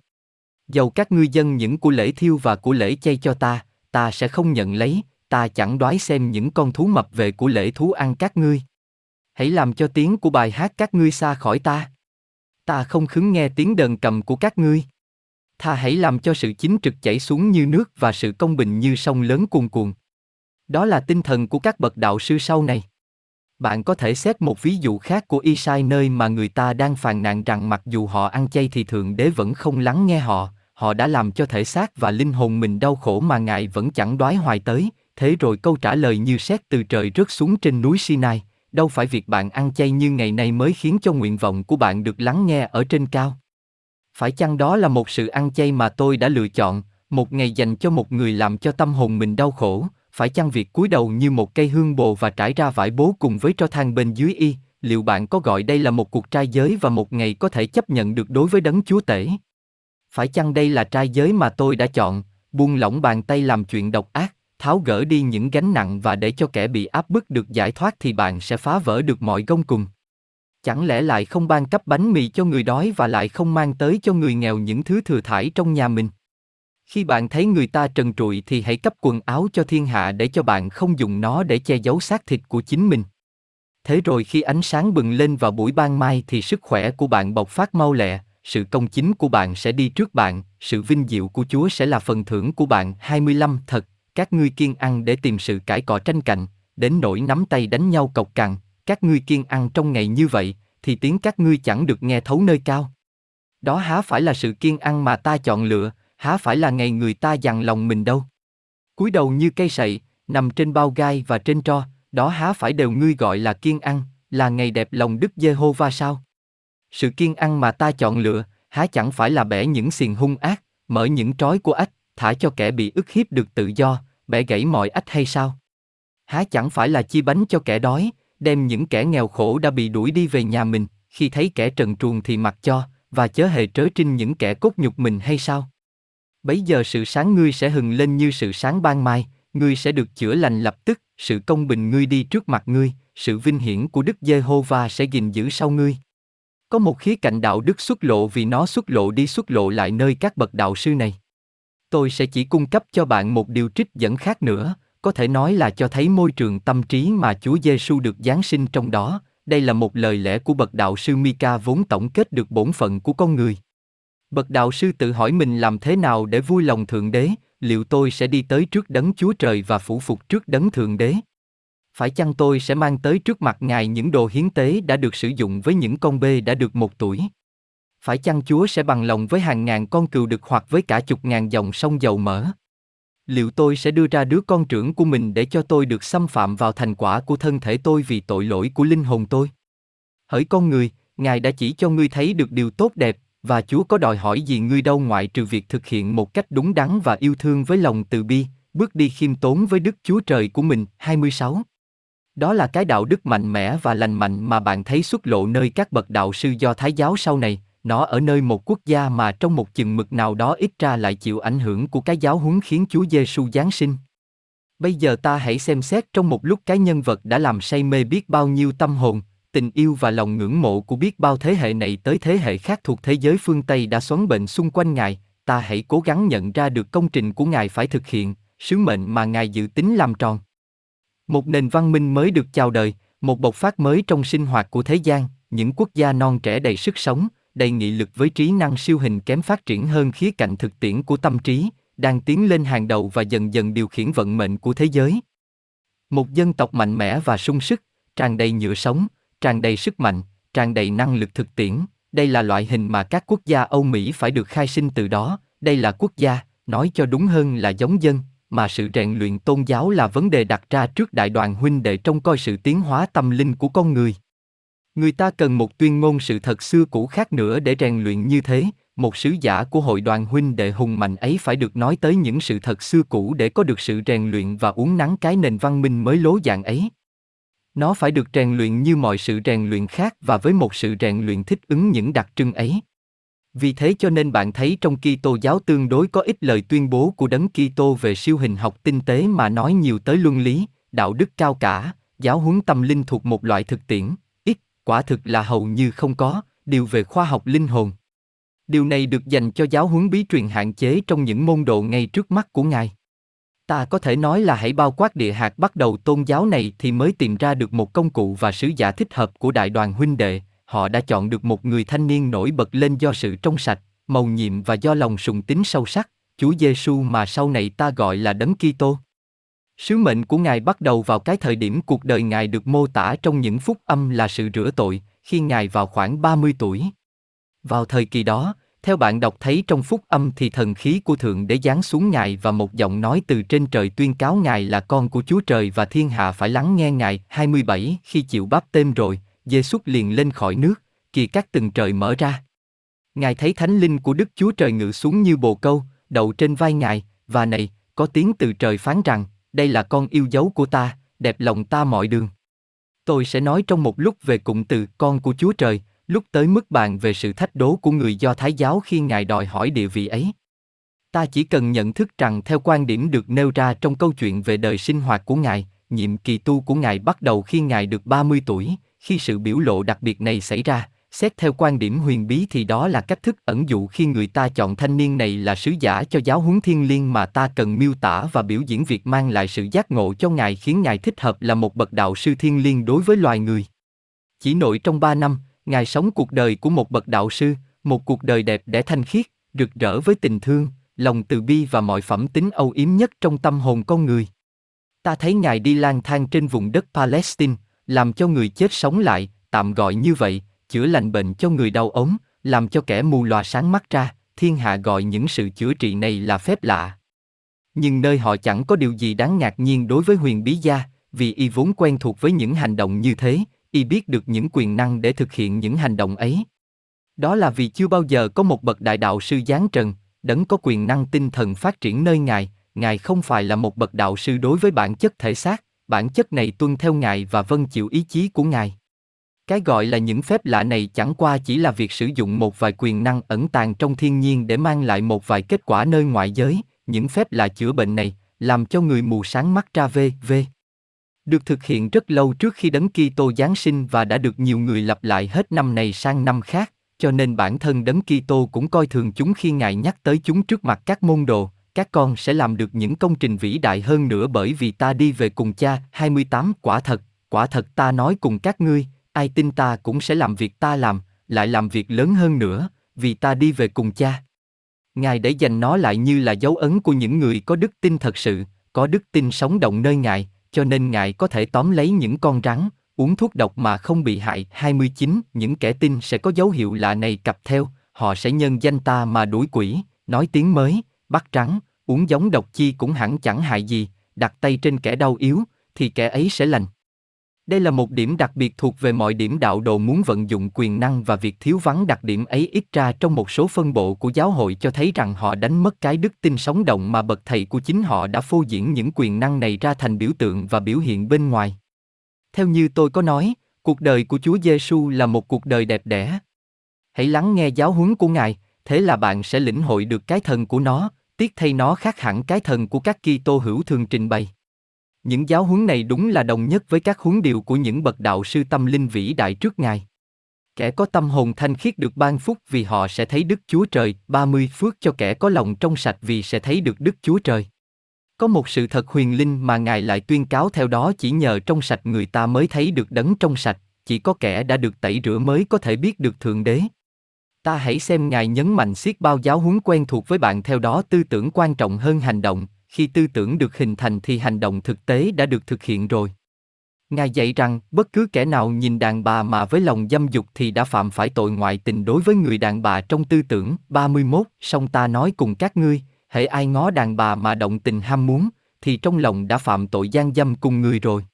Dầu các ngươi dân những của lễ thiêu và của lễ chay cho ta, ta sẽ không nhận lấy, ta chẳng đoái xem những con thú mập về của lễ thú ăn các ngươi. Hãy làm cho tiếng của bài hát các ngươi xa khỏi ta ta không khứng nghe tiếng đờn cầm của các ngươi. Tha hãy làm cho sự chính trực chảy xuống như nước và sự công bình như sông lớn cuồn cuộn. Đó là tinh thần của các bậc đạo sư sau này. Bạn có thể xét một ví dụ khác của Isai nơi mà người ta đang phàn nàn rằng mặc dù họ ăn chay thì Thượng Đế vẫn không lắng nghe họ, họ đã làm cho thể xác và linh hồn mình đau khổ mà Ngài vẫn chẳng đoái hoài tới, thế rồi câu trả lời như xét từ trời rớt xuống trên núi Sinai, đâu phải việc bạn ăn chay như ngày nay mới khiến cho nguyện vọng của bạn được lắng nghe ở trên cao. Phải chăng đó là một sự ăn chay mà tôi đã lựa chọn, một ngày dành cho một người làm cho tâm hồn mình đau khổ, phải chăng việc cúi đầu như một cây hương bồ và trải ra vải bố cùng với tro than bên dưới y, liệu bạn có gọi đây là một cuộc trai giới và một ngày có thể chấp nhận được đối với đấng chúa tể? Phải chăng đây là trai giới mà tôi đã chọn, buông lỏng bàn tay làm chuyện độc ác, tháo gỡ đi những gánh nặng và để cho kẻ bị áp bức được giải thoát thì bạn sẽ phá vỡ được mọi gông cùng. Chẳng lẽ lại không ban cấp bánh mì cho người đói và lại không mang tới cho người nghèo những thứ thừa thải trong nhà mình? Khi bạn thấy người ta trần trụi thì hãy cấp quần áo cho thiên hạ để cho bạn không dùng nó để che giấu xác thịt của chính mình. Thế rồi khi ánh sáng bừng lên vào buổi ban mai thì sức khỏe của bạn bộc phát mau lẹ, sự công chính của bạn sẽ đi trước bạn, sự vinh diệu của Chúa sẽ là phần thưởng của bạn. 25 Thật, các ngươi kiên ăn để tìm sự cãi cọ tranh cạnh, đến nỗi nắm tay đánh nhau cộc cằn, các ngươi kiên ăn trong ngày như vậy, thì tiếng các ngươi chẳng được nghe thấu nơi cao. Đó há phải là sự kiên ăn mà ta chọn lựa, há phải là ngày người ta dằn lòng mình đâu. cúi đầu như cây sậy, nằm trên bao gai và trên tro, đó há phải đều ngươi gọi là kiên ăn, là ngày đẹp lòng Đức Giê-hô-va sao? Sự kiên ăn mà ta chọn lựa, há chẳng phải là bẻ những xiềng hung ác, mở những trói của ách, thả cho kẻ bị ức hiếp được tự do, bẻ gãy mọi ách hay sao? Há chẳng phải là chi bánh cho kẻ đói, đem những kẻ nghèo khổ đã bị đuổi đi về nhà mình, khi thấy kẻ trần truồng thì mặc cho, và chớ hề trớ trinh những kẻ cốt nhục mình hay sao? Bấy giờ sự sáng ngươi sẽ hừng lên như sự sáng ban mai, ngươi sẽ được chữa lành lập tức, sự công bình ngươi đi trước mặt ngươi, sự vinh hiển của Đức Giê-hô-va sẽ gìn giữ sau ngươi. Có một khía cạnh đạo đức xuất lộ vì nó xuất lộ đi xuất lộ lại nơi các bậc đạo sư này. Tôi sẽ chỉ cung cấp cho bạn một điều trích dẫn khác nữa, có thể nói là cho thấy môi trường tâm trí mà Chúa Giêsu được giáng sinh trong đó. Đây là một lời lẽ của bậc đạo sư Mika vốn tổng kết được bổn phận của con người. Bậc đạo sư tự hỏi mình làm thế nào để vui lòng Thượng Đế, liệu tôi sẽ đi tới trước đấng Chúa Trời và phủ phục trước đấng Thượng Đế? Phải chăng tôi sẽ mang tới trước mặt Ngài những đồ hiến tế đã được sử dụng với những con bê đã được một tuổi? Phải chăng Chúa sẽ bằng lòng với hàng ngàn con cừu đực hoặc với cả chục ngàn dòng sông dầu mỡ? Liệu tôi sẽ đưa ra đứa con trưởng của mình để cho tôi được xâm phạm vào thành quả của thân thể tôi vì tội lỗi của linh hồn tôi? Hỡi con người, Ngài đã chỉ cho ngươi thấy được điều tốt đẹp, và Chúa có đòi hỏi gì ngươi đâu ngoại trừ việc thực hiện một cách đúng đắn và yêu thương với lòng từ bi, bước đi khiêm tốn với Đức Chúa Trời của mình. 26. Đó là cái đạo đức mạnh mẽ và lành mạnh mà bạn thấy xuất lộ nơi các bậc đạo sư do Thái giáo sau này, nó ở nơi một quốc gia mà trong một chừng mực nào đó ít ra lại chịu ảnh hưởng của cái giáo huấn khiến Chúa Giêsu giáng sinh. Bây giờ ta hãy xem xét trong một lúc cái nhân vật đã làm say mê biết bao nhiêu tâm hồn, tình yêu và lòng ngưỡng mộ của biết bao thế hệ này tới thế hệ khác thuộc thế giới phương Tây đã xoắn bệnh xung quanh Ngài, ta hãy cố gắng nhận ra được công trình của Ngài phải thực hiện, sứ mệnh mà Ngài dự tính làm tròn. Một nền văn minh mới được chào đời, một bộc phát mới trong sinh hoạt của thế gian, những quốc gia non trẻ đầy sức sống, đầy nghị lực với trí năng siêu hình kém phát triển hơn khía cạnh thực tiễn của tâm trí, đang tiến lên hàng đầu và dần dần điều khiển vận mệnh của thế giới. Một dân tộc mạnh mẽ và sung sức, tràn đầy nhựa sống, tràn đầy sức mạnh, tràn đầy năng lực thực tiễn, đây là loại hình mà các quốc gia Âu Mỹ phải được khai sinh từ đó, đây là quốc gia, nói cho đúng hơn là giống dân, mà sự rèn luyện tôn giáo là vấn đề đặt ra trước đại đoàn huynh đệ trong coi sự tiến hóa tâm linh của con người. Người ta cần một tuyên ngôn sự thật xưa cũ khác nữa để rèn luyện như thế, một sứ giả của hội đoàn huynh đệ hùng mạnh ấy phải được nói tới những sự thật xưa cũ để có được sự rèn luyện và uốn nắn cái nền văn minh mới lố dạng ấy. Nó phải được rèn luyện như mọi sự rèn luyện khác và với một sự rèn luyện thích ứng những đặc trưng ấy. Vì thế cho nên bạn thấy trong Kitô giáo tương đối có ít lời tuyên bố của đấng Kitô về siêu hình học tinh tế mà nói nhiều tới luân lý, đạo đức cao cả, giáo huấn tâm linh thuộc một loại thực tiễn, quả thực là hầu như không có, điều về khoa học linh hồn. Điều này được dành cho giáo huấn bí truyền hạn chế trong những môn đồ ngay trước mắt của Ngài. Ta có thể nói là hãy bao quát địa hạt bắt đầu tôn giáo này thì mới tìm ra được một công cụ và sứ giả thích hợp của đại đoàn huynh đệ, họ đã chọn được một người thanh niên nổi bật lên do sự trong sạch, màu nhiệm và do lòng sùng tín sâu sắc, Chúa Giêsu mà sau này ta gọi là Đấng Kitô. Sứ mệnh của Ngài bắt đầu vào cái thời điểm cuộc đời Ngài được mô tả trong những phút âm là sự rửa tội, khi Ngài vào khoảng 30 tuổi. Vào thời kỳ đó, Theo bạn đọc thấy trong phúc âm thì thần khí của Thượng Đế giáng xuống Ngài và một giọng nói từ trên trời tuyên cáo Ngài là con của Chúa Trời và thiên hạ phải lắng nghe Ngài. 27 Khi chịu báp tên rồi, giê liền lên khỏi nước, kỳ các từng trời mở ra. Ngài thấy thánh linh của Đức Chúa Trời ngự xuống như bồ câu, đậu trên vai Ngài, và này, có tiếng từ trời phán rằng, đây là con yêu dấu của ta, đẹp lòng ta mọi đường. Tôi sẽ nói trong một lúc về cụm từ con của Chúa Trời, lúc tới mức bàn về sự thách đố của người do Thái giáo khi Ngài đòi hỏi địa vị ấy. Ta chỉ cần nhận thức rằng theo quan điểm được nêu ra trong câu chuyện về đời sinh hoạt của Ngài, nhiệm kỳ tu của Ngài bắt đầu khi Ngài được 30 tuổi, khi sự biểu lộ đặc biệt này xảy ra, Xét theo quan điểm huyền bí thì đó là cách thức ẩn dụ khi người ta chọn thanh niên này là sứ giả cho giáo huấn thiên liêng mà ta cần miêu tả và biểu diễn việc mang lại sự giác ngộ cho Ngài khiến Ngài thích hợp là một bậc đạo sư thiên liêng đối với loài người. Chỉ nội trong ba năm, Ngài sống cuộc đời của một bậc đạo sư, một cuộc đời đẹp đẽ thanh khiết, rực rỡ với tình thương, lòng từ bi và mọi phẩm tính âu yếm nhất trong tâm hồn con người. Ta thấy Ngài đi lang thang trên vùng đất Palestine, làm cho người chết sống lại, tạm gọi như vậy, chữa lành bệnh cho người đau ốm, làm cho kẻ mù lòa sáng mắt ra, thiên hạ gọi những sự chữa trị này là phép lạ. Nhưng nơi họ chẳng có điều gì đáng ngạc nhiên đối với huyền bí gia, vì y vốn quen thuộc với những hành động như thế, y biết được những quyền năng để thực hiện những hành động ấy. Đó là vì chưa bao giờ có một bậc đại đạo sư giáng trần, đấng có quyền năng tinh thần phát triển nơi Ngài, Ngài không phải là một bậc đạo sư đối với bản chất thể xác, bản chất này tuân theo Ngài và vâng chịu ý chí của Ngài. Cái gọi là những phép lạ này chẳng qua chỉ là việc sử dụng một vài quyền năng ẩn tàng trong thiên nhiên để mang lại một vài kết quả nơi ngoại giới, những phép lạ chữa bệnh này, làm cho người mù sáng mắt ra về, về. Được thực hiện rất lâu trước khi đấng Kitô Giáng sinh và đã được nhiều người lặp lại hết năm này sang năm khác, cho nên bản thân đấng Kitô cũng coi thường chúng khi Ngài nhắc tới chúng trước mặt các môn đồ, các con sẽ làm được những công trình vĩ đại hơn nữa bởi vì ta đi về cùng cha. 28 Quả thật, quả thật ta nói cùng các ngươi, ai tin ta cũng sẽ làm việc ta làm, lại làm việc lớn hơn nữa, vì ta đi về cùng cha. Ngài để dành nó lại như là dấu ấn của những người có đức tin thật sự, có đức tin sống động nơi Ngài, cho nên Ngài có thể tóm lấy những con rắn, uống thuốc độc mà không bị hại. 29. Những kẻ tin sẽ có dấu hiệu lạ này cặp theo, họ sẽ nhân danh ta mà đuổi quỷ, nói tiếng mới, bắt rắn, uống giống độc chi cũng hẳn chẳng hại gì, đặt tay trên kẻ đau yếu, thì kẻ ấy sẽ lành. Đây là một điểm đặc biệt thuộc về mọi điểm đạo đồ muốn vận dụng quyền năng và việc thiếu vắng đặc điểm ấy ít ra trong một số phân bộ của giáo hội cho thấy rằng họ đánh mất cái đức tin sống động mà bậc thầy của chính họ đã phô diễn những quyền năng này ra thành biểu tượng và biểu hiện bên ngoài. Theo như tôi có nói, cuộc đời của Chúa Giêsu là một cuộc đời đẹp đẽ. Hãy lắng nghe giáo huấn của Ngài, thế là bạn sẽ lĩnh hội được cái thần của nó, tiếc thay nó khác hẳn cái thần của các Kitô hữu thường trình bày. Những giáo huấn này đúng là đồng nhất với các huấn điều của những bậc đạo sư tâm linh vĩ đại trước Ngài. Kẻ có tâm hồn thanh khiết được ban phúc vì họ sẽ thấy Đức Chúa Trời, 30 phước cho kẻ có lòng trong sạch vì sẽ thấy được Đức Chúa Trời. Có một sự thật huyền linh mà Ngài lại tuyên cáo theo đó chỉ nhờ trong sạch người ta mới thấy được đấng trong sạch, chỉ có kẻ đã được tẩy rửa mới có thể biết được Thượng Đế. Ta hãy xem Ngài nhấn mạnh xiết bao giáo huấn quen thuộc với bạn theo đó tư tưởng quan trọng hơn hành động, khi tư tưởng được hình thành thì hành động thực tế đã được thực hiện rồi. Ngài dạy rằng, bất cứ kẻ nào nhìn đàn bà mà với lòng dâm dục thì đã phạm phải tội ngoại tình đối với người đàn bà trong tư tưởng. 31. Song ta nói cùng các ngươi, hễ ai ngó đàn bà mà động tình ham muốn, thì trong lòng đã phạm tội gian dâm cùng người rồi.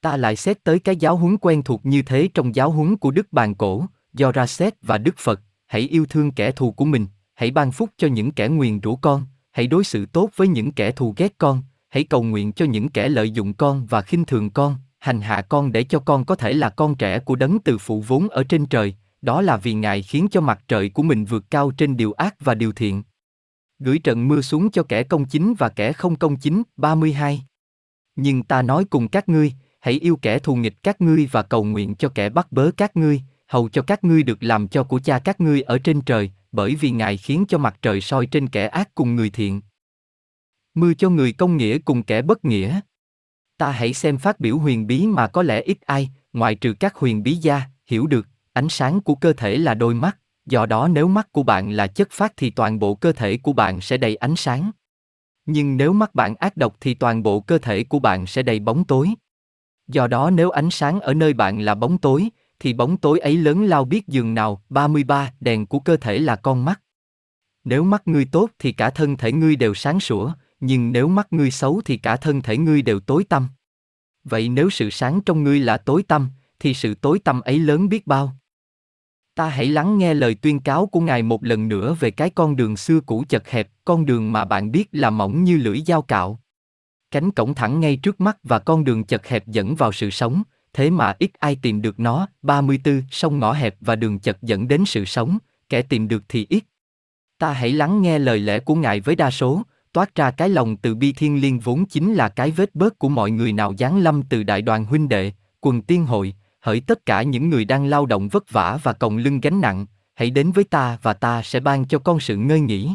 Ta lại xét tới cái giáo huấn quen thuộc như thế trong giáo huấn của Đức Bàn Cổ, do ra xét và Đức Phật, hãy yêu thương kẻ thù của mình, hãy ban phúc cho những kẻ nguyền rủa con, hãy đối xử tốt với những kẻ thù ghét con, hãy cầu nguyện cho những kẻ lợi dụng con và khinh thường con, hành hạ con để cho con có thể là con trẻ của đấng từ phụ vốn ở trên trời, đó là vì Ngài khiến cho mặt trời của mình vượt cao trên điều ác và điều thiện. Gửi trận mưa xuống cho kẻ công chính và kẻ không công chính, 32. Nhưng ta nói cùng các ngươi, hãy yêu kẻ thù nghịch các ngươi và cầu nguyện cho kẻ bắt bớ các ngươi, hầu cho các ngươi được làm cho của cha các ngươi ở trên trời, bởi vì Ngài khiến cho mặt trời soi trên kẻ ác cùng người thiện. Mưa cho người công nghĩa cùng kẻ bất nghĩa. Ta hãy xem phát biểu huyền bí mà có lẽ ít ai, ngoại trừ các huyền bí gia, hiểu được, ánh sáng của cơ thể là đôi mắt, do đó nếu mắt của bạn là chất phát thì toàn bộ cơ thể của bạn sẽ đầy ánh sáng. Nhưng nếu mắt bạn ác độc thì toàn bộ cơ thể của bạn sẽ đầy bóng tối. Do đó nếu ánh sáng ở nơi bạn là bóng tối, thì bóng tối ấy lớn lao biết giường nào, 33, đèn của cơ thể là con mắt. Nếu mắt ngươi tốt thì cả thân thể ngươi đều sáng sủa, nhưng nếu mắt ngươi xấu thì cả thân thể ngươi đều tối tăm. Vậy nếu sự sáng trong ngươi là tối tăm, thì sự tối tăm ấy lớn biết bao. Ta hãy lắng nghe lời tuyên cáo của Ngài một lần nữa về cái con đường xưa cũ chật hẹp, con đường mà bạn biết là mỏng như lưỡi dao cạo. Cánh cổng thẳng ngay trước mắt và con đường chật hẹp dẫn vào sự sống, thế mà ít ai tìm được nó, 34, sông ngõ hẹp và đường chật dẫn đến sự sống, kẻ tìm được thì ít. Ta hãy lắng nghe lời lẽ của Ngài với đa số, toát ra cái lòng từ bi thiên liêng vốn chính là cái vết bớt của mọi người nào giáng lâm từ đại đoàn huynh đệ, quần tiên hội, hỡi tất cả những người đang lao động vất vả và còng lưng gánh nặng, hãy đến với ta và ta sẽ ban cho con sự ngơi nghỉ.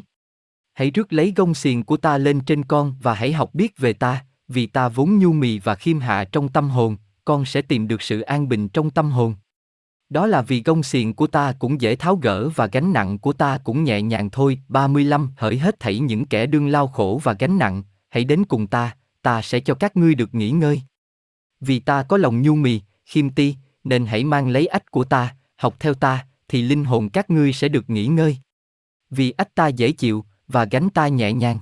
Hãy rước lấy gông xiềng của ta lên trên con và hãy học biết về ta, vì ta vốn nhu mì và khiêm hạ trong tâm hồn, con sẽ tìm được sự an bình trong tâm hồn. Đó là vì gông xiềng của ta cũng dễ tháo gỡ và gánh nặng của ta cũng nhẹ nhàng thôi. 35 Hỡi hết thảy những kẻ đương lao khổ và gánh nặng, hãy đến cùng ta, ta sẽ cho các ngươi được nghỉ ngơi. Vì ta có lòng nhu mì, khiêm ti, nên hãy mang lấy ách của ta, học theo ta, thì linh hồn các ngươi sẽ được nghỉ ngơi. Vì ách ta dễ chịu, và gánh ta nhẹ nhàng.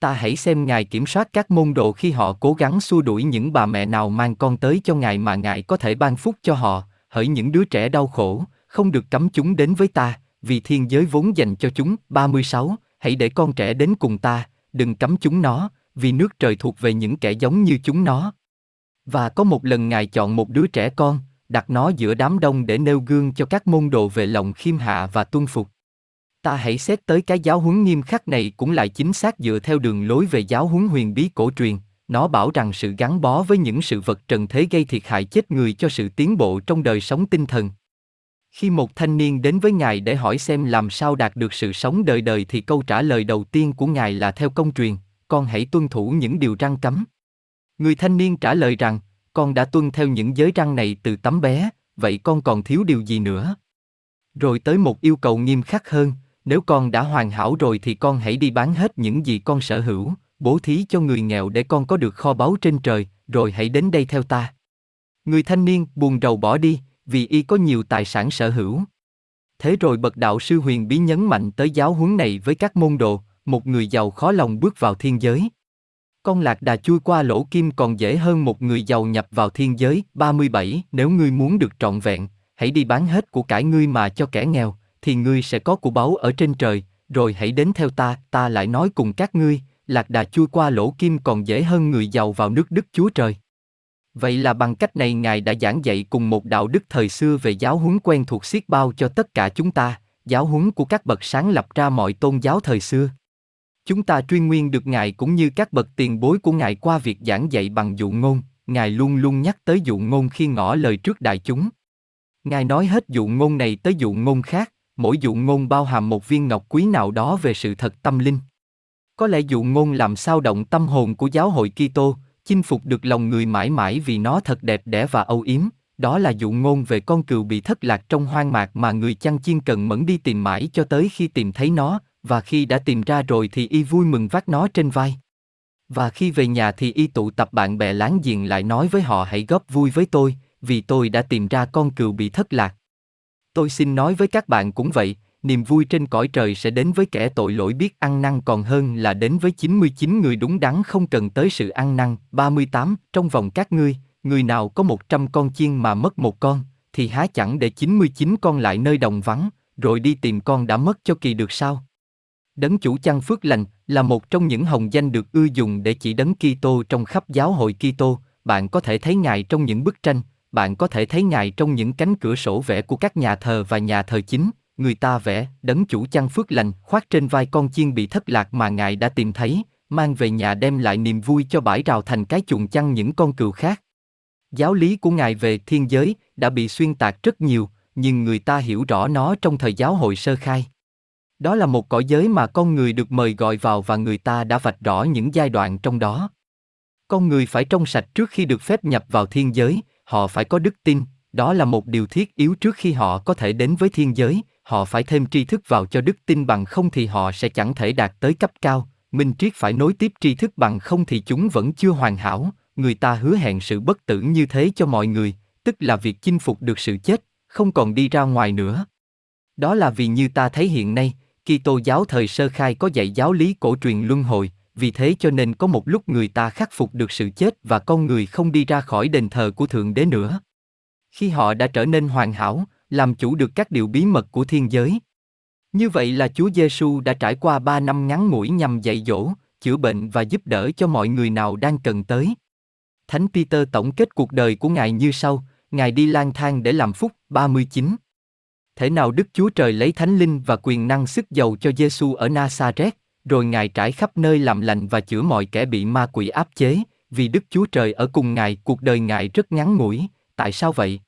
Ta hãy xem Ngài kiểm soát các môn đồ khi họ cố gắng xua đuổi những bà mẹ nào mang con tới cho Ngài mà Ngài có thể ban phúc cho họ, hỡi những đứa trẻ đau khổ, không được cấm chúng đến với ta, vì thiên giới vốn dành cho chúng. 36. Hãy để con trẻ đến cùng ta, đừng cấm chúng nó, vì nước trời thuộc về những kẻ giống như chúng nó. Và có một lần Ngài chọn một đứa trẻ con, đặt nó giữa đám đông để nêu gương cho các môn đồ về lòng khiêm hạ và tuân phục. Ta hãy xét tới cái giáo huấn nghiêm khắc này cũng lại chính xác dựa theo đường lối về giáo huấn huyền bí cổ truyền, nó bảo rằng sự gắn bó với những sự vật trần thế gây thiệt hại chết người cho sự tiến bộ trong đời sống tinh thần. Khi một thanh niên đến với Ngài để hỏi xem làm sao đạt được sự sống đời đời thì câu trả lời đầu tiên của Ngài là theo công truyền, con hãy tuân thủ những điều răng cấm. Người thanh niên trả lời rằng, con đã tuân theo những giới răng này từ tấm bé, vậy con còn thiếu điều gì nữa? Rồi tới một yêu cầu nghiêm khắc hơn, nếu con đã hoàn hảo rồi thì con hãy đi bán hết những gì con sở hữu, bố thí cho người nghèo để con có được kho báu trên trời, rồi hãy đến đây theo ta. Người thanh niên buồn rầu bỏ đi, vì y có nhiều tài sản sở hữu. Thế rồi bậc đạo sư huyền bí nhấn mạnh tới giáo huấn này với các môn đồ, một người giàu khó lòng bước vào thiên giới. Con lạc đà chui qua lỗ kim còn dễ hơn một người giàu nhập vào thiên giới. 37. Nếu ngươi muốn được trọn vẹn, hãy đi bán hết của cải ngươi mà cho kẻ nghèo, thì ngươi sẽ có của báu ở trên trời, rồi hãy đến theo ta, ta lại nói cùng các ngươi, lạc đà chui qua lỗ kim còn dễ hơn người giàu vào nước Đức Chúa Trời. Vậy là bằng cách này Ngài đã giảng dạy cùng một đạo đức thời xưa về giáo huấn quen thuộc xiết bao cho tất cả chúng ta, giáo huấn của các bậc sáng lập ra mọi tôn giáo thời xưa. Chúng ta truy nguyên được Ngài cũng như các bậc tiền bối của Ngài qua việc giảng dạy bằng dụ ngôn, Ngài luôn luôn nhắc tới dụ ngôn khi ngỏ lời trước đại chúng. Ngài nói hết dụ ngôn này tới dụ ngôn khác, mỗi dụ ngôn bao hàm một viên ngọc quý nào đó về sự thật tâm linh. Có lẽ dụ ngôn làm sao động tâm hồn của giáo hội Kitô, chinh phục được lòng người mãi mãi vì nó thật đẹp đẽ và âu yếm, đó là dụ ngôn về con cừu bị thất lạc trong hoang mạc mà người chăn chiên cần mẫn đi tìm mãi cho tới khi tìm thấy nó, và khi đã tìm ra rồi thì y vui mừng vác nó trên vai. Và khi về nhà thì y tụ tập bạn bè láng giềng lại nói với họ hãy góp vui với tôi, vì tôi đã tìm ra con cừu bị thất lạc. Tôi xin nói với các bạn cũng vậy, niềm vui trên cõi trời sẽ đến với kẻ tội lỗi biết ăn năn còn hơn là đến với 99 người đúng đắn không cần tới sự ăn năn. 38. Trong vòng các ngươi, người nào có 100 con chiên mà mất một con, thì há chẳng để 99 con lại nơi đồng vắng, rồi đi tìm con đã mất cho kỳ được sao? Đấng chủ chăn phước lành là một trong những hồng danh được ưa dùng để chỉ đấng Kitô trong khắp giáo hội Kitô. Bạn có thể thấy ngài trong những bức tranh, bạn có thể thấy ngài trong những cánh cửa sổ vẽ của các nhà thờ và nhà thờ chính. Người ta vẽ đấng chủ chăn phước lành khoác trên vai con chiên bị thất lạc mà ngài đã tìm thấy, mang về nhà đem lại niềm vui cho bãi rào thành cái chuồng chăn những con cừu khác. Giáo lý của ngài về thiên giới đã bị xuyên tạc rất nhiều, nhưng người ta hiểu rõ nó trong thời giáo hội sơ khai. Đó là một cõi giới mà con người được mời gọi vào và người ta đã vạch rõ những giai đoạn trong đó. Con người phải trong sạch trước khi được phép nhập vào thiên giới, họ phải có đức tin, đó là một điều thiết yếu trước khi họ có thể đến với thiên giới, họ phải thêm tri thức vào cho đức tin bằng không thì họ sẽ chẳng thể đạt tới cấp cao, minh triết phải nối tiếp tri thức bằng không thì chúng vẫn chưa hoàn hảo, người ta hứa hẹn sự bất tử như thế cho mọi người, tức là việc chinh phục được sự chết, không còn đi ra ngoài nữa. Đó là vì như ta thấy hiện nay, Kitô giáo thời sơ khai có dạy giáo lý cổ truyền luân hồi, vì thế cho nên có một lúc người ta khắc phục được sự chết và con người không đi ra khỏi đền thờ của Thượng Đế nữa. Khi họ đã trở nên hoàn hảo, làm chủ được các điều bí mật của thiên giới. Như vậy là Chúa Giêsu đã trải qua ba năm ngắn ngủi nhằm dạy dỗ, chữa bệnh và giúp đỡ cho mọi người nào đang cần tới. Thánh Peter tổng kết cuộc đời của Ngài như sau, Ngài đi lang thang để làm phúc, 39. thế nào Đức Chúa Trời lấy thánh linh và quyền năng sức giàu cho Giêsu ở Nazareth, rồi Ngài trải khắp nơi làm lành và chữa mọi kẻ bị ma quỷ áp chế, vì Đức Chúa Trời ở cùng Ngài, cuộc đời Ngài rất ngắn ngủi, tại sao vậy?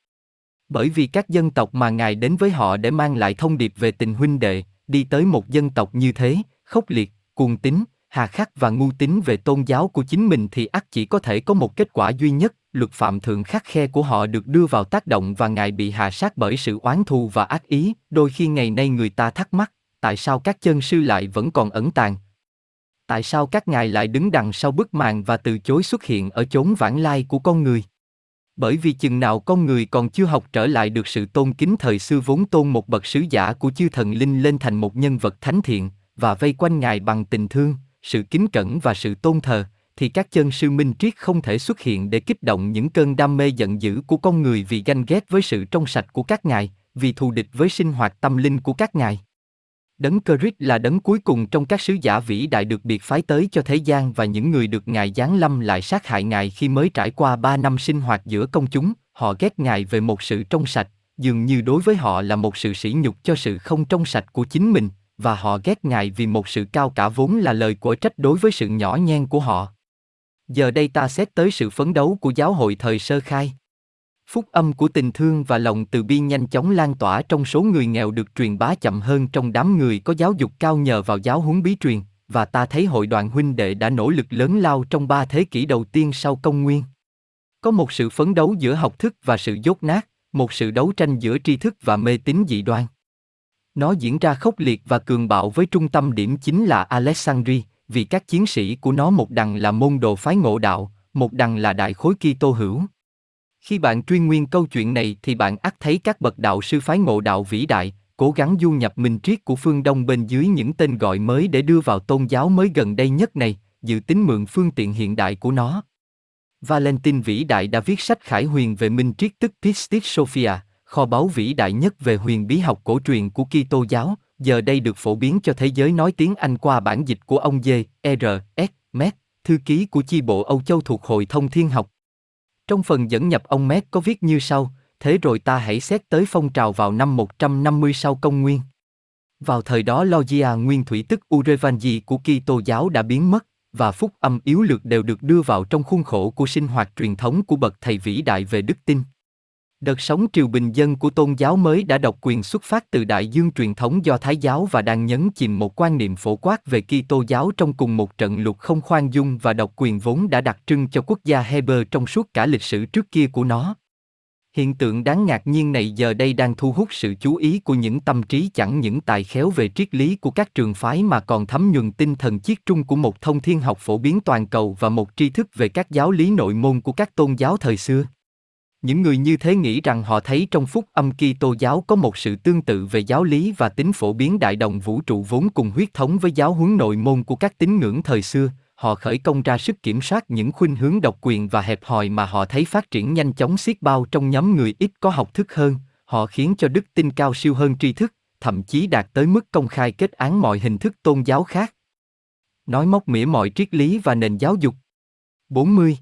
Bởi vì các dân tộc mà Ngài đến với họ để mang lại thông điệp về tình huynh đệ, đi tới một dân tộc như thế, khốc liệt, cuồng tín, hà khắc và ngu tín về tôn giáo của chính mình thì ắt chỉ có thể có một kết quả duy nhất, luật phạm thượng khắc khe của họ được đưa vào tác động và ngài bị hạ sát bởi sự oán thù và ác ý, đôi khi ngày nay người ta thắc mắc, tại sao các chân sư lại vẫn còn ẩn tàng? Tại sao các ngài lại đứng đằng sau bức màn và từ chối xuất hiện ở chốn vãng lai của con người? Bởi vì chừng nào con người còn chưa học trở lại được sự tôn kính thời xưa vốn tôn một bậc sứ giả của chư thần linh lên thành một nhân vật thánh thiện, và vây quanh ngài bằng tình thương, sự kính cẩn và sự tôn thờ, thì các chân sư minh triết không thể xuất hiện để kích động những cơn đam mê giận dữ của con người vì ganh ghét với sự trong sạch của các ngài, vì thù địch với sinh hoạt tâm linh của các ngài. Đấng Christ là đấng cuối cùng trong các sứ giả vĩ đại được biệt phái tới cho thế gian và những người được Ngài giáng lâm lại sát hại Ngài khi mới trải qua ba năm sinh hoạt giữa công chúng, họ ghét Ngài về một sự trong sạch, dường như đối với họ là một sự sỉ nhục cho sự không trong sạch của chính mình, và họ ghét Ngài vì một sự cao cả vốn là lời của trách đối với sự nhỏ nhen của họ. Giờ đây ta xét tới sự phấn đấu của giáo hội thời sơ khai. Phúc âm của tình thương và lòng từ bi nhanh chóng lan tỏa trong số người nghèo được truyền bá chậm hơn trong đám người có giáo dục cao nhờ vào giáo huấn bí truyền, và ta thấy hội đoàn huynh đệ đã nỗ lực lớn lao trong ba thế kỷ đầu tiên sau công nguyên. Có một sự phấn đấu giữa học thức và sự dốt nát, một sự đấu tranh giữa tri thức và mê tín dị đoan. Nó diễn ra khốc liệt và cường bạo với trung tâm điểm chính là Alexandria, vì các chiến sĩ của nó một đằng là môn đồ phái ngộ đạo, một đằng là đại khối Kitô hữu. Khi bạn truy nguyên câu chuyện này thì bạn ắt thấy các bậc đạo sư phái ngộ đạo vĩ đại, cố gắng du nhập minh triết của phương Đông bên dưới những tên gọi mới để đưa vào tôn giáo mới gần đây nhất này, dự tính mượn phương tiện hiện đại của nó. Valentin vĩ đại đã viết sách khải huyền về minh triết tức Pistis Sophia, kho báu vĩ đại nhất về huyền bí học cổ truyền của Kitô giáo, giờ đây được phổ biến cho thế giới nói tiếng Anh qua bản dịch của ông J. R. S. Met, thư ký của chi bộ Âu Châu thuộc Hội Thông Thiên học. Trong phần dẫn nhập ông Met có viết như sau, thế rồi ta hãy xét tới phong trào vào năm 150 sau công nguyên. Vào thời đó Logia nguyên thủy tức Urevanji của Kitô giáo đã biến mất, và phúc âm yếu lược đều được đưa vào trong khuôn khổ của sinh hoạt truyền thống của bậc thầy vĩ đại về đức tin. Đợt sóng triều bình dân của tôn giáo mới đã độc quyền xuất phát từ đại dương truyền thống do Thái giáo và đang nhấn chìm một quan niệm phổ quát về Kitô giáo trong cùng một trận lục không khoan dung và độc quyền vốn đã đặc trưng cho quốc gia Heber trong suốt cả lịch sử trước kia của nó. Hiện tượng đáng ngạc nhiên này giờ đây đang thu hút sự chú ý của những tâm trí chẳng những tài khéo về triết lý của các trường phái mà còn thấm nhuần tinh thần chiết trung của một thông thiên học phổ biến toàn cầu và một tri thức về các giáo lý nội môn của các tôn giáo thời xưa. Những người như thế nghĩ rằng họ thấy trong phúc âm Kitô giáo có một sự tương tự về giáo lý và tính phổ biến đại đồng vũ trụ vốn cùng huyết thống với giáo huấn nội môn của các tín ngưỡng thời xưa, họ khởi công ra sức kiểm soát những khuynh hướng độc quyền và hẹp hòi mà họ thấy phát triển nhanh chóng xiết bao trong nhóm người ít có học thức hơn, họ khiến cho đức tin cao siêu hơn tri thức, thậm chí đạt tới mức công khai kết án mọi hình thức tôn giáo khác. Nói móc mỉa mọi triết lý và nền giáo dục. 40.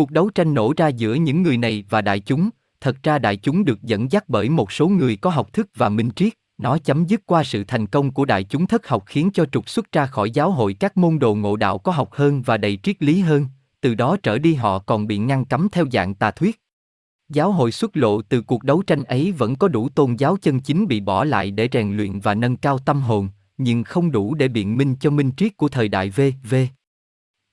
Cuộc đấu tranh nổ ra giữa những người này và đại chúng, thật ra đại chúng được dẫn dắt bởi một số người có học thức và minh triết, nó chấm dứt qua sự thành công của đại chúng thất học khiến cho trục xuất ra khỏi giáo hội các môn đồ ngộ đạo có học hơn và đầy triết lý hơn, từ đó trở đi họ còn bị ngăn cấm theo dạng tà thuyết. Giáo hội xuất lộ từ cuộc đấu tranh ấy vẫn có đủ tôn giáo chân chính bị bỏ lại để rèn luyện và nâng cao tâm hồn, nhưng không đủ để biện minh cho minh triết của thời đại V.V.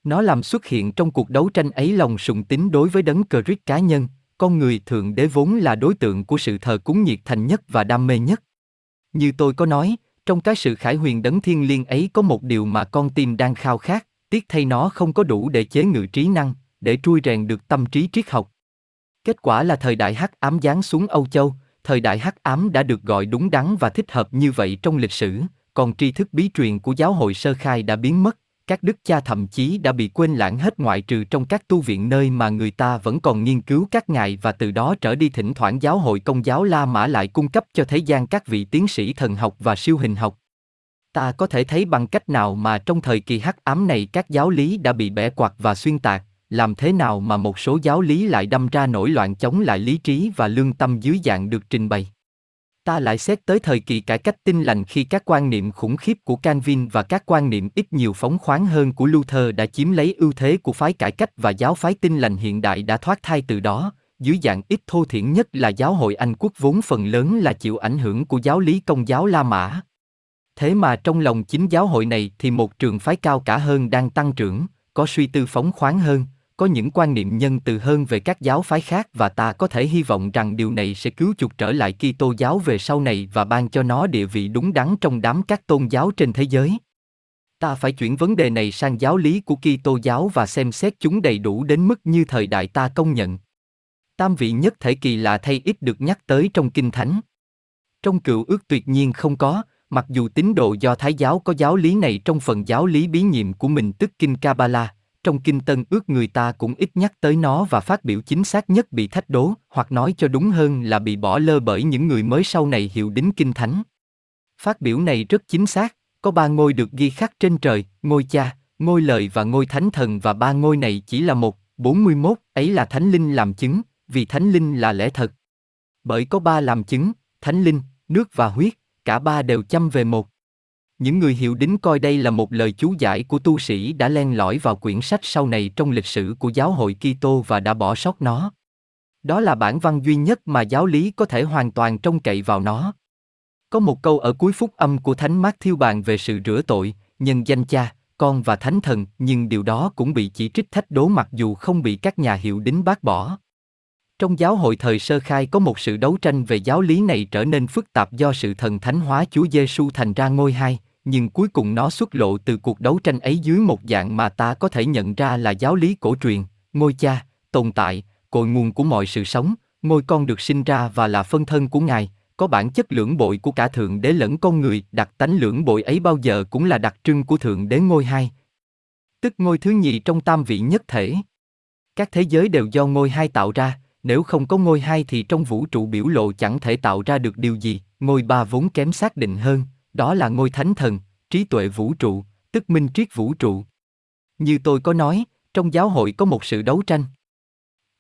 Nó làm xuất hiện trong cuộc đấu tranh ấy lòng sùng tín đối với đấng cờ rít cá nhân, con người thượng đế vốn là đối tượng của sự thờ cúng nhiệt thành nhất và đam mê nhất. Như tôi có nói, trong cái sự khải huyền đấng thiên liêng ấy có một điều mà con tim đang khao khát, tiếc thay nó không có đủ để chế ngự trí năng, để trui rèn được tâm trí triết học. Kết quả là thời đại hắc ám giáng xuống Âu Châu, thời đại hắc ám đã được gọi đúng đắn và thích hợp như vậy trong lịch sử, còn tri thức bí truyền của giáo hội sơ khai đã biến mất, các đức cha thậm chí đã bị quên lãng hết ngoại trừ trong các tu viện nơi mà người ta vẫn còn nghiên cứu các ngài và từ đó trở đi thỉnh thoảng giáo hội công giáo La Mã lại cung cấp cho thế gian các vị tiến sĩ thần học và siêu hình học. Ta có thể thấy bằng cách nào mà trong thời kỳ hắc ám này các giáo lý đã bị bẻ quạt và xuyên tạc, làm thế nào mà một số giáo lý lại đâm ra nổi loạn chống lại lý trí và lương tâm dưới dạng được trình bày. Ta lại xét tới thời kỳ cải cách tinh lành khi các quan niệm khủng khiếp của Calvin và các quan niệm ít nhiều phóng khoáng hơn của Luther đã chiếm lấy ưu thế của phái cải cách và giáo phái tinh lành hiện đại đã thoát thai từ đó, dưới dạng ít thô thiển nhất là giáo hội Anh quốc vốn phần lớn là chịu ảnh hưởng của giáo lý công giáo La Mã. Thế mà trong lòng chính giáo hội này thì một trường phái cao cả hơn đang tăng trưởng, có suy tư phóng khoáng hơn, có những quan niệm nhân từ hơn về các giáo phái khác và ta có thể hy vọng rằng điều này sẽ cứu chuộc trở lại Kitô giáo về sau này và ban cho nó địa vị đúng đắn trong đám các tôn giáo trên thế giới. Ta phải chuyển vấn đề này sang giáo lý của Kitô giáo và xem xét chúng đầy đủ đến mức như thời đại ta công nhận. Tam vị nhất thể kỳ lạ thay ít được nhắc tới trong Kinh Thánh. Trong cựu ước tuyệt nhiên không có, mặc dù tín đồ do Thái giáo có giáo lý này trong phần giáo lý bí nhiệm của mình tức Kinh Kabbalah, trong kinh tân ước người ta cũng ít nhắc tới nó và phát biểu chính xác nhất bị thách đố, hoặc nói cho đúng hơn là bị bỏ lơ bởi những người mới sau này hiểu đính kinh thánh. Phát biểu này rất chính xác, có ba ngôi được ghi khắc trên trời, ngôi cha, ngôi lời và ngôi thánh thần và ba ngôi này chỉ là một, 41, ấy là thánh linh làm chứng, vì thánh linh là lẽ thật. Bởi có ba làm chứng, thánh linh, nước và huyết, cả ba đều chăm về một. Những người hiểu đính coi đây là một lời chú giải của tu sĩ đã len lỏi vào quyển sách sau này trong lịch sử của giáo hội Kitô và đã bỏ sót nó. Đó là bản văn duy nhất mà giáo lý có thể hoàn toàn trông cậy vào nó. Có một câu ở cuối phúc âm của Thánh Mát Thiêu bàn về sự rửa tội, nhân danh cha, con và thánh thần, nhưng điều đó cũng bị chỉ trích thách đố mặc dù không bị các nhà hiệu đính bác bỏ. Trong giáo hội thời sơ khai có một sự đấu tranh về giáo lý này trở nên phức tạp do sự thần thánh hóa Chúa Giêsu thành ra ngôi hai, nhưng cuối cùng nó xuất lộ từ cuộc đấu tranh ấy dưới một dạng mà ta có thể nhận ra là giáo lý cổ truyền, ngôi cha, tồn tại, cội nguồn của mọi sự sống, ngôi con được sinh ra và là phân thân của Ngài, có bản chất lưỡng bội của cả Thượng Đế lẫn con người, đặc tánh lưỡng bội ấy bao giờ cũng là đặc trưng của Thượng Đế ngôi hai. Tức ngôi thứ nhì trong tam vị nhất thể. Các thế giới đều do ngôi hai tạo ra, nếu không có ngôi hai thì trong vũ trụ biểu lộ chẳng thể tạo ra được điều gì, ngôi ba vốn kém xác định hơn, đó là ngôi thánh thần, trí tuệ vũ trụ, tức minh triết vũ trụ. Như tôi có nói, trong giáo hội có một sự đấu tranh.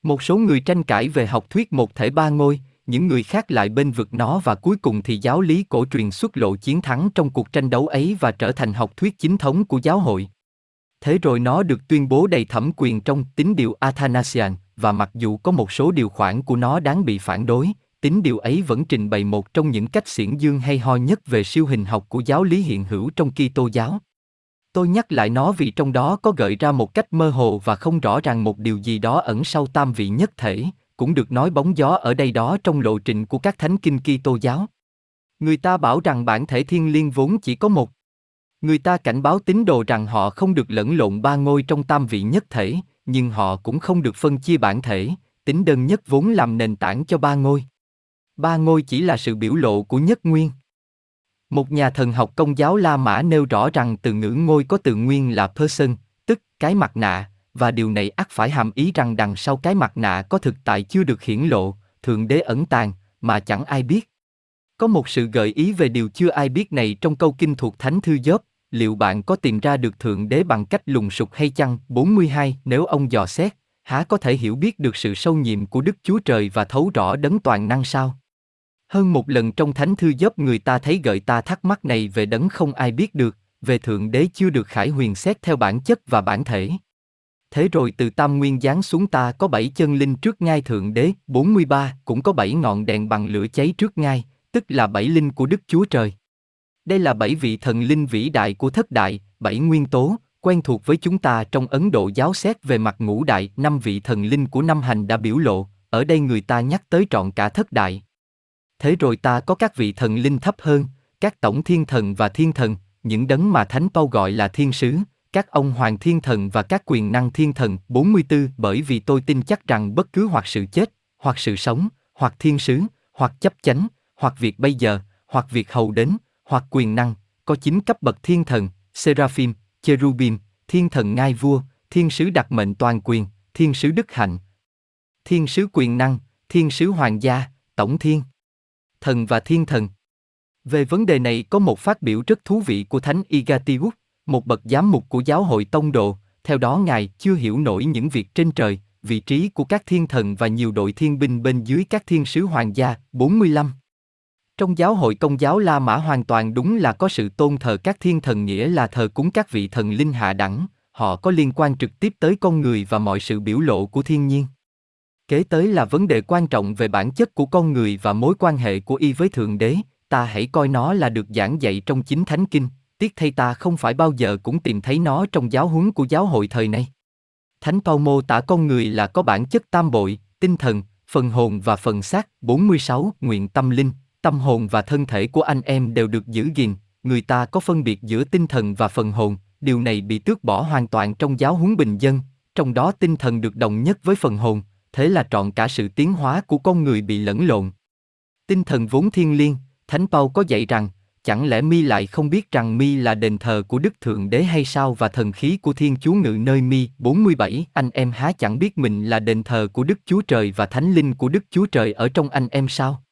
Một số người tranh cãi về học thuyết một thể ba ngôi, những người khác lại bên vực nó và cuối cùng thì giáo lý cổ truyền xuất lộ chiến thắng trong cuộc tranh đấu ấy và trở thành học thuyết chính thống của giáo hội. Thế rồi nó được tuyên bố đầy thẩm quyền trong tín điều Athanasian, và mặc dù có một số điều khoản của nó đáng bị phản đối, tính điều ấy vẫn trình bày một trong những cách xiển dương hay ho nhất về siêu hình học của giáo lý hiện hữu trong Kitô giáo. Tôi nhắc lại nó vì trong đó có gợi ra một cách mơ hồ và không rõ ràng một điều gì đó ẩn sau tam vị nhất thể, cũng được nói bóng gió ở đây đó trong lộ trình của các thánh kinh Kitô giáo. Người ta bảo rằng bản thể thiên liêng vốn chỉ có một. Người ta cảnh báo tín đồ rằng họ không được lẫn lộn ba ngôi trong tam vị nhất thể, nhưng họ cũng không được phân chia bản thể, tính đơn nhất vốn làm nền tảng cho ba ngôi. Ba ngôi chỉ là sự biểu lộ của nhất nguyên. Một nhà thần học công giáo La Mã nêu rõ rằng từ ngữ ngôi có từ nguyên là person, tức cái mặt nạ, và điều này ắt phải hàm ý rằng đằng sau cái mặt nạ có thực tại chưa được hiển lộ, thượng đế ẩn tàng, mà chẳng ai biết. Có một sự gợi ý về điều chưa ai biết này trong câu kinh thuộc Thánh Thư Gióp, liệu bạn có tìm ra được Thượng Đế bằng cách lùng sục hay chăng? 42 Nếu ông dò xét, há có thể hiểu biết được sự sâu nhiệm của Đức Chúa Trời và thấu rõ đấng toàn năng sao? Hơn một lần trong thánh thư giúp người ta thấy gợi ta thắc mắc này về đấng không ai biết được, về Thượng Đế chưa được khải huyền xét theo bản chất và bản thể. Thế rồi từ tam nguyên giáng xuống ta có bảy chân linh trước ngai Thượng Đế, 43 cũng có bảy ngọn đèn bằng lửa cháy trước ngai, tức là bảy linh của Đức Chúa Trời. Đây là bảy vị thần linh vĩ đại của thất đại, bảy nguyên tố, quen thuộc với chúng ta trong Ấn Độ giáo xét về mặt ngũ đại, năm vị thần linh của năm hành đã biểu lộ, ở đây người ta nhắc tới trọn cả thất đại. Thế rồi ta có các vị thần linh thấp hơn, các tổng thiên thần và thiên thần, những đấng mà Thánh Pau gọi là thiên sứ, các ông hoàng thiên thần và các quyền năng thiên thần 44 bởi vì tôi tin chắc rằng bất cứ hoặc sự chết, hoặc sự sống, hoặc thiên sứ, hoặc chấp chánh, hoặc việc bây giờ, hoặc việc hầu đến, hoặc quyền năng, có chín cấp bậc thiên thần, Seraphim, Cherubim, thiên thần ngai vua, thiên sứ đặc mệnh toàn quyền, thiên sứ đức hạnh, thiên sứ quyền năng, thiên sứ hoàng gia, tổng thiên, thần và thiên thần. Về vấn đề này có một phát biểu rất thú vị của Thánh Igatiwut, một bậc giám mục của giáo hội tông đồ, theo đó ngài chưa hiểu nổi những việc trên trời, vị trí của các thiên thần và nhiều đội thiên binh bên dưới các thiên sứ hoàng gia, 45. Trong giáo hội công giáo La Mã hoàn toàn đúng là có sự tôn thờ các thiên thần nghĩa là thờ cúng các vị thần linh hạ đẳng, họ có liên quan trực tiếp tới con người và mọi sự biểu lộ của thiên nhiên. Kế tới là vấn đề quan trọng về bản chất của con người và mối quan hệ của y với Thượng Đế, ta hãy coi nó là được giảng dạy trong chính Thánh Kinh, tiếc thay ta không phải bao giờ cũng tìm thấy nó trong giáo huấn của giáo hội thời nay. Thánh Paul mô tả con người là có bản chất tam bội, tinh thần, phần hồn và phần xác, 46, nguyện tâm linh, tâm hồn và thân thể của anh em đều được giữ gìn, người ta có phân biệt giữa tinh thần và phần hồn, điều này bị tước bỏ hoàn toàn trong giáo huấn bình dân, trong đó tinh thần được đồng nhất với phần hồn, thế là trọn cả sự tiến hóa của con người bị lẫn lộn. Tinh thần vốn thiên liêng, Thánh Paul có dạy rằng, chẳng lẽ mi lại không biết rằng mi là đền thờ của Đức Thượng Đế hay sao và thần khí của Thiên Chúa ngự nơi mi 47 anh em há chẳng biết mình là đền thờ của Đức Chúa Trời và Thánh Linh của Đức Chúa Trời ở trong anh em sao?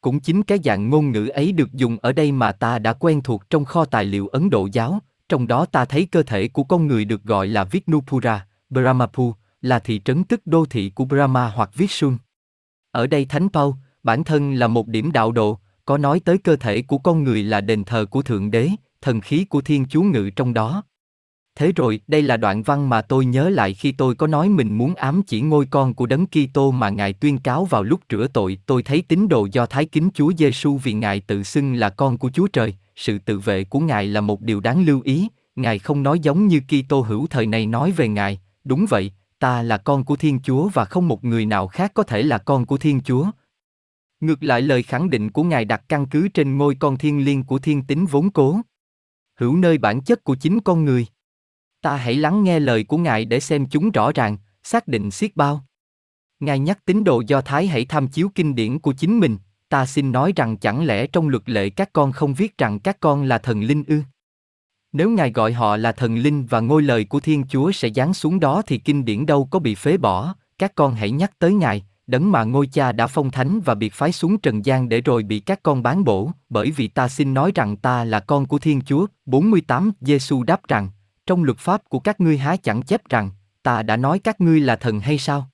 Cũng chính cái dạng ngôn ngữ ấy được dùng ở đây mà ta đã quen thuộc trong kho tài liệu Ấn Độ giáo, trong đó ta thấy cơ thể của con người được gọi là Vishnupura, Brahmapu, là thị trấn tức đô thị của Brahma hoặc Vishnu. Ở đây Thánh Paul, bản thân là một điểm đạo độ, có nói tới cơ thể của con người là đền thờ của Thượng Đế, thần khí của Thiên Chúa ngự trong đó. Thế rồi, đây là đoạn văn mà tôi nhớ lại khi tôi có nói mình muốn ám chỉ ngôi con của Đấng Kitô mà Ngài tuyên cáo vào lúc rửa tội. Tôi thấy tín đồ do Thái kính Chúa Giêsu vì Ngài tự xưng là con của Chúa Trời. Sự tự vệ của Ngài là một điều đáng lưu ý. Ngài không nói giống như Kitô hữu thời này nói về Ngài. Đúng vậy, ta là con của Thiên Chúa và không một người nào khác có thể là con của Thiên Chúa. Ngược lại lời khẳng định của Ngài đặt căn cứ trên ngôi con thiên liêng của thiên tính vốn cố. Hữu nơi bản chất của chính con người. Ta hãy lắng nghe lời của Ngài để xem chúng rõ ràng, xác định xiết bao. Ngài nhắc tín đồ Do Thái hãy tham chiếu kinh điển của chính mình, ta xin nói rằng chẳng lẽ trong luật lệ các con không viết rằng các con là thần linh ư? Nếu Ngài gọi họ là thần linh và ngôi lời của Thiên Chúa sẽ giáng xuống đó thì kinh điển đâu có bị phế bỏ, các con hãy nhắc tới Ngài, đấng mà ngôi cha đã phong thánh và biệt phái xuống trần gian để rồi bị các con bán bổ, bởi vì ta xin nói rằng ta là con của Thiên Chúa. 48 Giêsu đáp rằng, trong luật pháp của các ngươi há chẳng chép rằng, ta đã nói các ngươi là thần hay sao?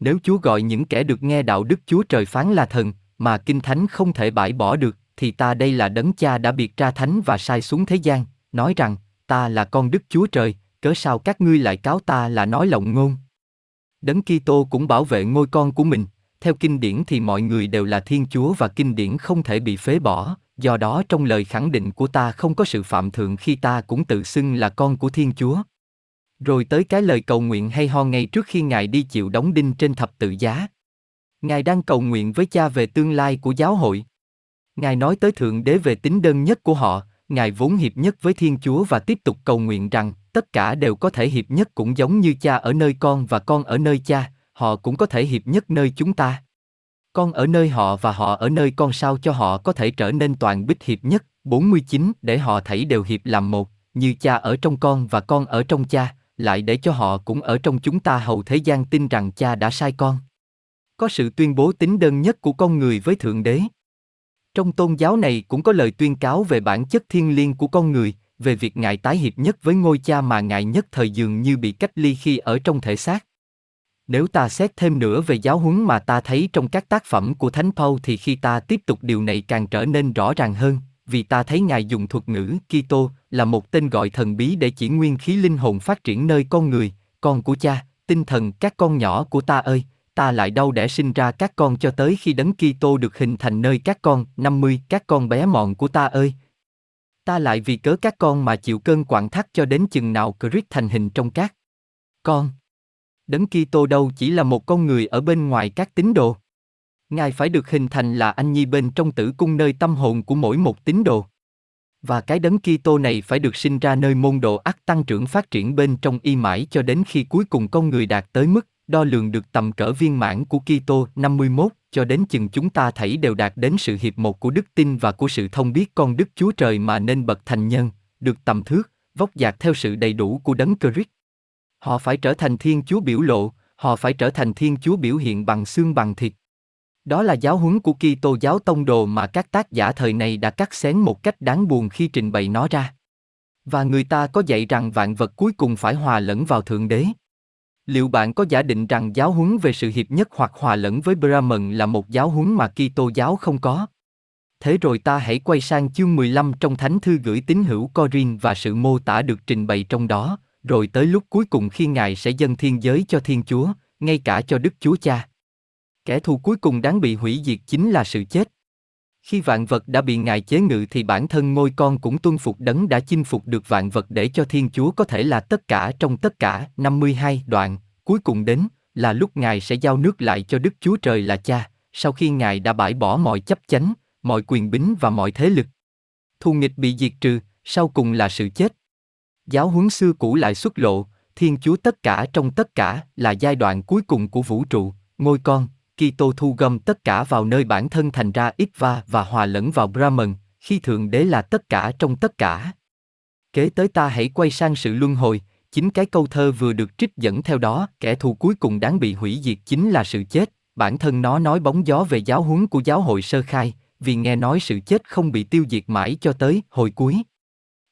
Nếu Chúa gọi những kẻ được nghe đạo đức Chúa Trời phán là thần, mà Kinh Thánh không thể bãi bỏ được, thì ta đây là đấng cha đã biệt ra thánh và sai xuống thế gian, nói rằng, ta là con Đức Chúa Trời, cớ sao các ngươi lại cáo ta là nói lộng ngôn? Đấng Kitô cũng bảo vệ ngôi con của mình, theo kinh điển thì mọi người đều là Thiên Chúa và kinh điển không thể bị phế bỏ, do đó trong lời khẳng định của ta không có sự phạm thượng khi ta cũng tự xưng là con của Thiên Chúa. Rồi tới cái lời cầu nguyện hay ho ngay trước khi Ngài đi chịu đóng đinh trên thập tự giá. Ngài đang cầu nguyện với cha về tương lai của giáo hội. Ngài nói tới Thượng Đế về tính đơn nhất của họ, Ngài vốn hiệp nhất với Thiên Chúa và tiếp tục cầu nguyện rằng, tất cả đều có thể hiệp nhất cũng giống như cha ở nơi con và con ở nơi cha, họ cũng có thể hiệp nhất nơi chúng ta. Con ở nơi họ và họ ở nơi con sao cho họ có thể trở nên toàn bích hiệp nhất, 49 để họ thảy đều hiệp làm một, như cha ở trong con và con ở trong cha, lại để cho họ cũng ở trong chúng ta hầu thế gian tin rằng cha đã sai con. Có sự tuyên bố tính đơn nhất của con người với Thượng Đế. Trong tôn giáo này cũng có lời tuyên cáo về bản chất thiên liêng của con người, về việc Ngài tái hiệp nhất với ngôi cha mà Ngài nhất thời dường như bị cách ly khi ở trong thể xác. Nếu ta xét thêm nữa về giáo huấn mà ta thấy trong các tác phẩm của Thánh Paul thì khi ta tiếp tục điều này càng trở nên rõ ràng hơn, vì ta thấy Ngài dùng thuật ngữ Kitô là một tên gọi thần bí để chỉ nguyên khí linh hồn phát triển nơi con người, con của cha, tinh thần các con nhỏ của ta ơi, ta lại đau đẻ sinh ra các con cho tới khi đấng Kitô được hình thành nơi các con, 50 các con bé mọn của ta ơi, ta lại vì cớ các con mà chịu cơn quặn thắt cho đến chừng nào Christ thành hình trong các con. Đấng Kitô đâu chỉ là một con người ở bên ngoài các tín đồ. Ngài phải được hình thành là anh nhi bên trong tử cung nơi tâm hồn của mỗi một tín đồ. Và cái đấng Kitô này phải được sinh ra nơi môn đồ ắt tăng trưởng phát triển bên trong y mãi cho đến khi cuối cùng con người đạt tới mức đo lường được tầm cỡ viên mãn của Kitô 51 cho đến chừng chúng ta thảy đều đạt đến sự hiệp một của đức tin và của sự thông biết con Đức Chúa Trời mà nên bậc thành nhân, được tầm thước, vóc dạc theo sự đầy đủ của đấng Christ. Họ phải trở thành Thiên Chúa biểu lộ, họ phải trở thành Thiên Chúa biểu hiện bằng xương bằng thịt. Đó là giáo huấn của Kitô giáo tông đồ mà các tác giả thời này đã cắt xén một cách đáng buồn khi trình bày nó ra. Và người ta có dạy rằng vạn vật cuối cùng phải hòa lẫn vào Thượng Đế. Liệu bạn có giả định rằng giáo huấn về sự hiệp nhất hoặc hòa lẫn với Brahman là một giáo huấn mà Kitô giáo không có? Thế rồi ta hãy quay sang chương 15 trong Thánh thư gửi tín hữu Corin và sự mô tả được trình bày trong đó, rồi tới lúc cuối cùng khi Ngài sẽ dâng thiên giới cho Thiên Chúa, ngay cả cho Đức Chúa Cha. Kẻ thù cuối cùng đáng bị hủy diệt chính là sự chết. Khi vạn vật đã bị Ngài chế ngự thì bản thân ngôi con cũng tuân phục đấng đã chinh phục được vạn vật để cho Thiên Chúa có thể là tất cả trong tất cả. 52 đoạn, cuối cùng đến, là lúc Ngài sẽ giao nước lại cho Đức Chúa Trời là Cha, sau khi Ngài đã bãi bỏ mọi chấp chánh, mọi quyền bính và mọi thế lực. Thù nghịch bị diệt trừ, sau cùng là sự chết. Giáo huấn xưa cũ lại xuất lộ, Thiên Chúa tất cả trong tất cả là giai đoạn cuối cùng của vũ trụ, ngôi con, Kitô thu gom tất cả vào nơi bản thân thành ra Itva và hòa lẫn vào Brahman, khi Thượng Đế là tất cả trong tất cả. Kế tới ta hãy quay sang sự luân hồi, chính cái câu thơ vừa được trích dẫn theo đó, kẻ thù cuối cùng đáng bị hủy diệt chính là sự chết, bản thân nó nói bóng gió về giáo huấn của giáo hội sơ khai, vì nghe nói sự chết không bị tiêu diệt mãi cho tới hồi cuối.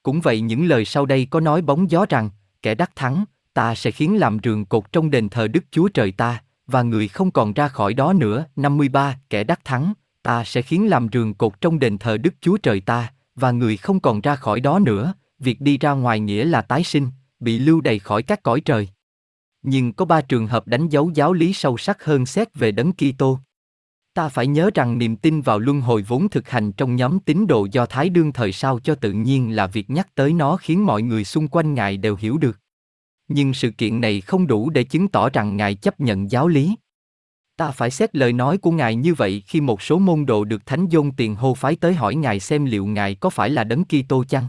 Cũng vậy những lời sau đây có nói bóng gió rằng, kẻ đắc thắng, ta sẽ khiến làm rường cột trong đền thờ Đức Chúa Trời ta, và người không còn ra khỏi đó nữa. 53. Kẻ đắc thắng, ta sẽ khiến làm rường cột trong đền thờ Đức Chúa Trời ta, và người không còn ra khỏi đó nữa. Việc đi ra ngoài nghĩa là tái sinh, bị lưu đầy khỏi các cõi trời. Nhưng có ba trường hợp đánh dấu giáo lý sâu sắc hơn xét về đấng Kitô. Ta phải nhớ rằng niềm tin vào luân hồi vốn thực hành trong nhóm tín đồ do Thái đương thời sao cho tự nhiên là việc nhắc tới nó khiến mọi người xung quanh Ngài đều hiểu được. Nhưng sự kiện này không đủ để chứng tỏ rằng Ngài chấp nhận giáo lý. Ta phải xét lời nói của Ngài như vậy khi một số môn đồ được Thánh Dôn tiền hô phái tới hỏi Ngài xem liệu Ngài có phải là đấng Kitô chăng?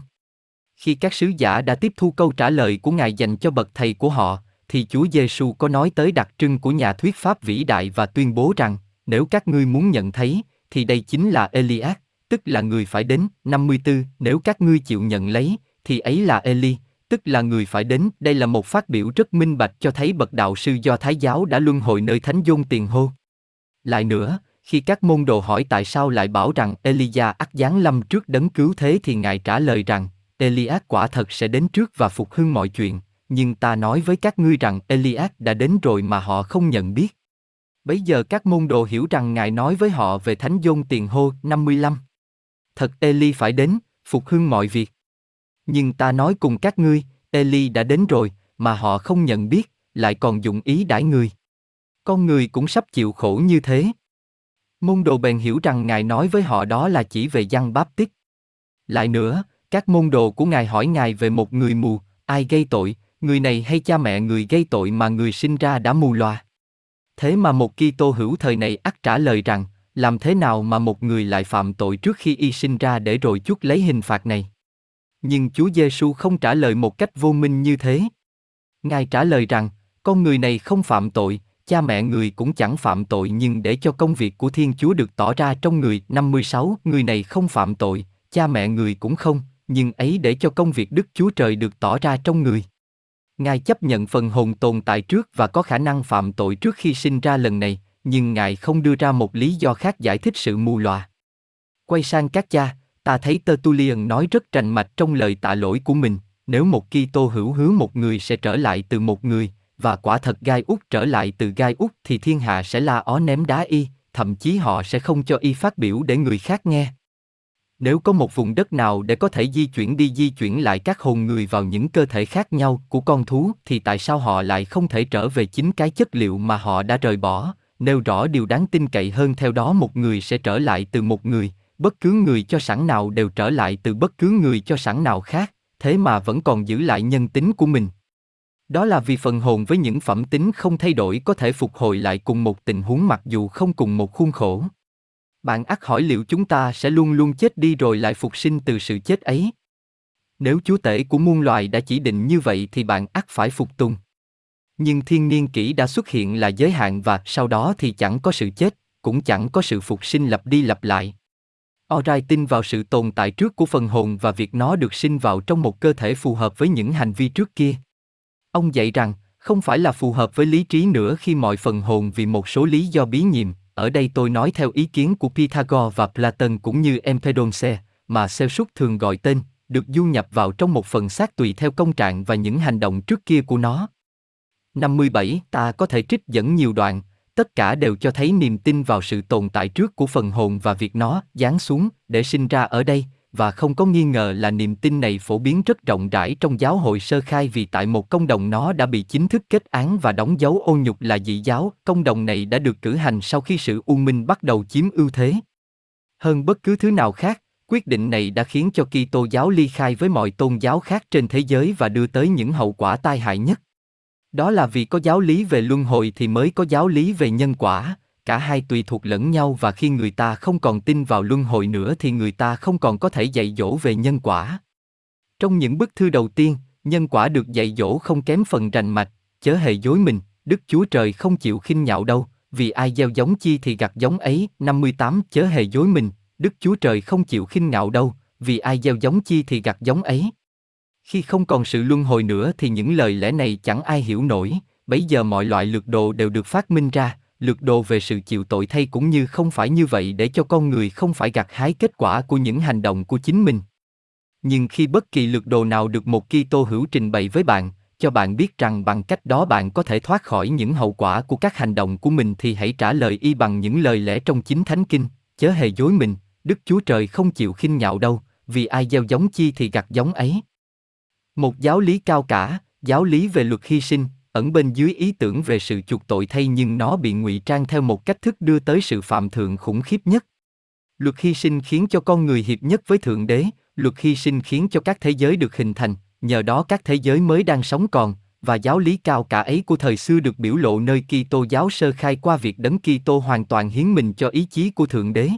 Khi các sứ giả đã tiếp thu câu trả lời của Ngài dành cho bậc thầy của họ, thì Chúa Giêsu có nói tới đặc trưng của nhà thuyết pháp vĩ đại và tuyên bố rằng, nếu các ngươi muốn nhận thấy, thì đây chính là Elias, tức là người phải đến. 54. Nếu các ngươi chịu nhận lấy, thì ấy là Eli, tức là người phải đến. Đây là một phát biểu rất minh bạch cho thấy bậc đạo sư do Thái giáo đã luân hồi nơi Thánh dung tiền hô. Lại nữa, khi các môn đồ hỏi tại sao lại bảo rằng Elia ắt giáng lâm trước đấng cứu thế thì ngài trả lời rằng Elias quả thật sẽ đến trước và phục hưng mọi chuyện, nhưng ta nói với các ngươi rằng Elias đã đến rồi mà họ không nhận biết. Bấy giờ các môn đồ hiểu rằng Ngài nói với họ về Thánh Dôn Tiền Hô 55. Thật Eli phải đến, phục hưng mọi việc. Nhưng ta nói cùng các ngươi, Eli đã đến rồi, mà họ không nhận biết, lại còn dụng ý đãi người. Con người cũng sắp chịu khổ như thế. Môn đồ bèn hiểu rằng Ngài nói với họ đó là chỉ về dân báp tích. Lại nữa, các môn đồ của Ngài hỏi Ngài về một người mù, ai gây tội, người này hay cha mẹ người gây tội mà người sinh ra đã mù loà. Thế mà một Kitô hữu thời này ắt trả lời rằng, làm thế nào mà một người lại phạm tội trước khi y sinh ra để rồi chuốc lấy hình phạt này? Nhưng Chúa Giêsu không trả lời một cách vô minh như thế. Ngài trả lời rằng, con người này không phạm tội, cha mẹ người cũng chẳng phạm tội nhưng để cho công việc của Thiên Chúa được tỏ ra trong người. 56. Người này không phạm tội, cha mẹ người cũng không, nhưng ấy để cho công việc Đức Chúa Trời được tỏ ra trong người. Ngài chấp nhận phần hồn tồn tại trước và có khả năng phạm tội trước khi sinh ra lần này, nhưng Ngài không đưa ra một lý do khác giải thích sự mù lòa. Quay sang các cha, ta thấy Tertullian nói rất trành mạch trong lời tạ lỗi của mình, nếu một Kitô hữu hứa một người sẽ trở lại từ một người, và quả thật gai út trở lại từ gai út thì thiên hạ sẽ la ó ném đá y, thậm chí họ sẽ không cho y phát biểu để người khác nghe. Nếu có một vùng đất nào để có thể di chuyển đi di chuyển lại các hồn người vào những cơ thể khác nhau của con thú thì tại sao họ lại không thể trở về chính cái chất liệu mà họ đã rời bỏ, nêu rõ điều đáng tin cậy hơn theo đó một người sẽ trở lại từ một người, bất cứ người cho sẵn nào đều trở lại từ bất cứ người cho sẵn nào khác, thế mà vẫn còn giữ lại nhân tính của mình. Đó là vì phần hồn với những phẩm tính không thay đổi có thể phục hồi lại cùng một tình huống mặc dù không cùng một khuôn khổ. Bạn ắt hỏi liệu chúng ta sẽ luôn luôn chết đi rồi lại phục sinh từ sự chết ấy? Nếu chúa tể của muôn loài đã chỉ định như vậy thì bạn ắt phải phục tùng. Nhưng thiên niên kỷ đã xuất hiện là giới hạn và sau đó thì chẳng có sự chết, cũng chẳng có sự phục sinh lặp đi lặp lại. Orai tin vào sự tồn tại trước của phần hồn và việc nó được sinh vào trong một cơ thể phù hợp với những hành vi trước kia. Ông dạy rằng, không phải là phù hợp với lý trí nữa khi mọi phần hồn vì một số lý do bí nhiệm, ở đây tôi nói theo ý kiến của Pythagore và Platon cũng như Empedonce, mà Celsus thường gọi tên, được du nhập vào trong một phần xác tùy theo công trạng và những hành động trước kia của nó. 57. Ta có thể trích dẫn nhiều đoạn, tất cả đều cho thấy niềm tin vào sự tồn tại trước của phần hồn và việc nó giáng xuống để sinh ra ở đây, và không có nghi ngờ là niềm tin này phổ biến rất rộng rãi trong giáo hội sơ khai vì tại một công đồng nó đã bị chính thức kết án và đóng dấu ô nhục là dị giáo. Công đồng này đã được cử hành sau khi sự u minh bắt đầu chiếm ưu thế. Hơn bất cứ thứ nào khác, quyết định này đã khiến cho Kitô giáo ly khai với mọi tôn giáo khác trên thế giới và đưa tới những hậu quả tai hại nhất. Đó là vì có giáo lý về luân hồi thì mới có giáo lý về nhân quả, cả hai tùy thuộc lẫn nhau và khi người ta không còn tin vào luân hồi nữa thì người ta không còn có thể dạy dỗ về nhân quả. Trong những bức thư đầu tiên, nhân quả được dạy dỗ không kém phần rành mạch, chớ hề dối mình, Đức Chúa Trời không chịu khinh nhạo đâu, vì ai gieo giống chi thì gặt giống ấy, 58 chớ hề dối mình, Đức Chúa Trời không chịu khinh ngạo đâu, vì ai gieo giống chi thì gặt giống ấy. Khi không còn sự luân hồi nữa thì những lời lẽ này chẳng ai hiểu nổi, bấy giờ mọi loại lược đồ đều được phát minh ra, lược đồ về sự chịu tội thay cũng như không phải như vậy để cho con người không phải gặt hái kết quả của những hành động của chính mình. Nhưng khi bất kỳ lược đồ nào được một Kitô hữu trình bày với bạn, cho bạn biết rằng bằng cách đó bạn có thể thoát khỏi những hậu quả của các hành động của mình thì hãy trả lời y bằng những lời lẽ trong chính thánh kinh, chớ hề dối mình, Đức Chúa Trời không chịu khinh nhạo đâu, vì ai gieo giống chi thì gặt giống ấy. Một giáo lý cao cả, giáo lý về luật hy sinh, ẩn bên dưới ý tưởng về sự chuộc tội thay nhưng nó bị ngụy trang theo một cách thức đưa tới sự phạm thượng khủng khiếp nhất. Luật hy sinh khiến cho con người hiệp nhất với Thượng Đế, luật hy sinh khiến cho các thế giới được hình thành, nhờ đó các thế giới mới đang sống còn, và giáo lý cao cả ấy của thời xưa được biểu lộ nơi Kitô giáo sơ khai qua việc đấng Kitô hoàn toàn hiến mình cho ý chí của Thượng Đế.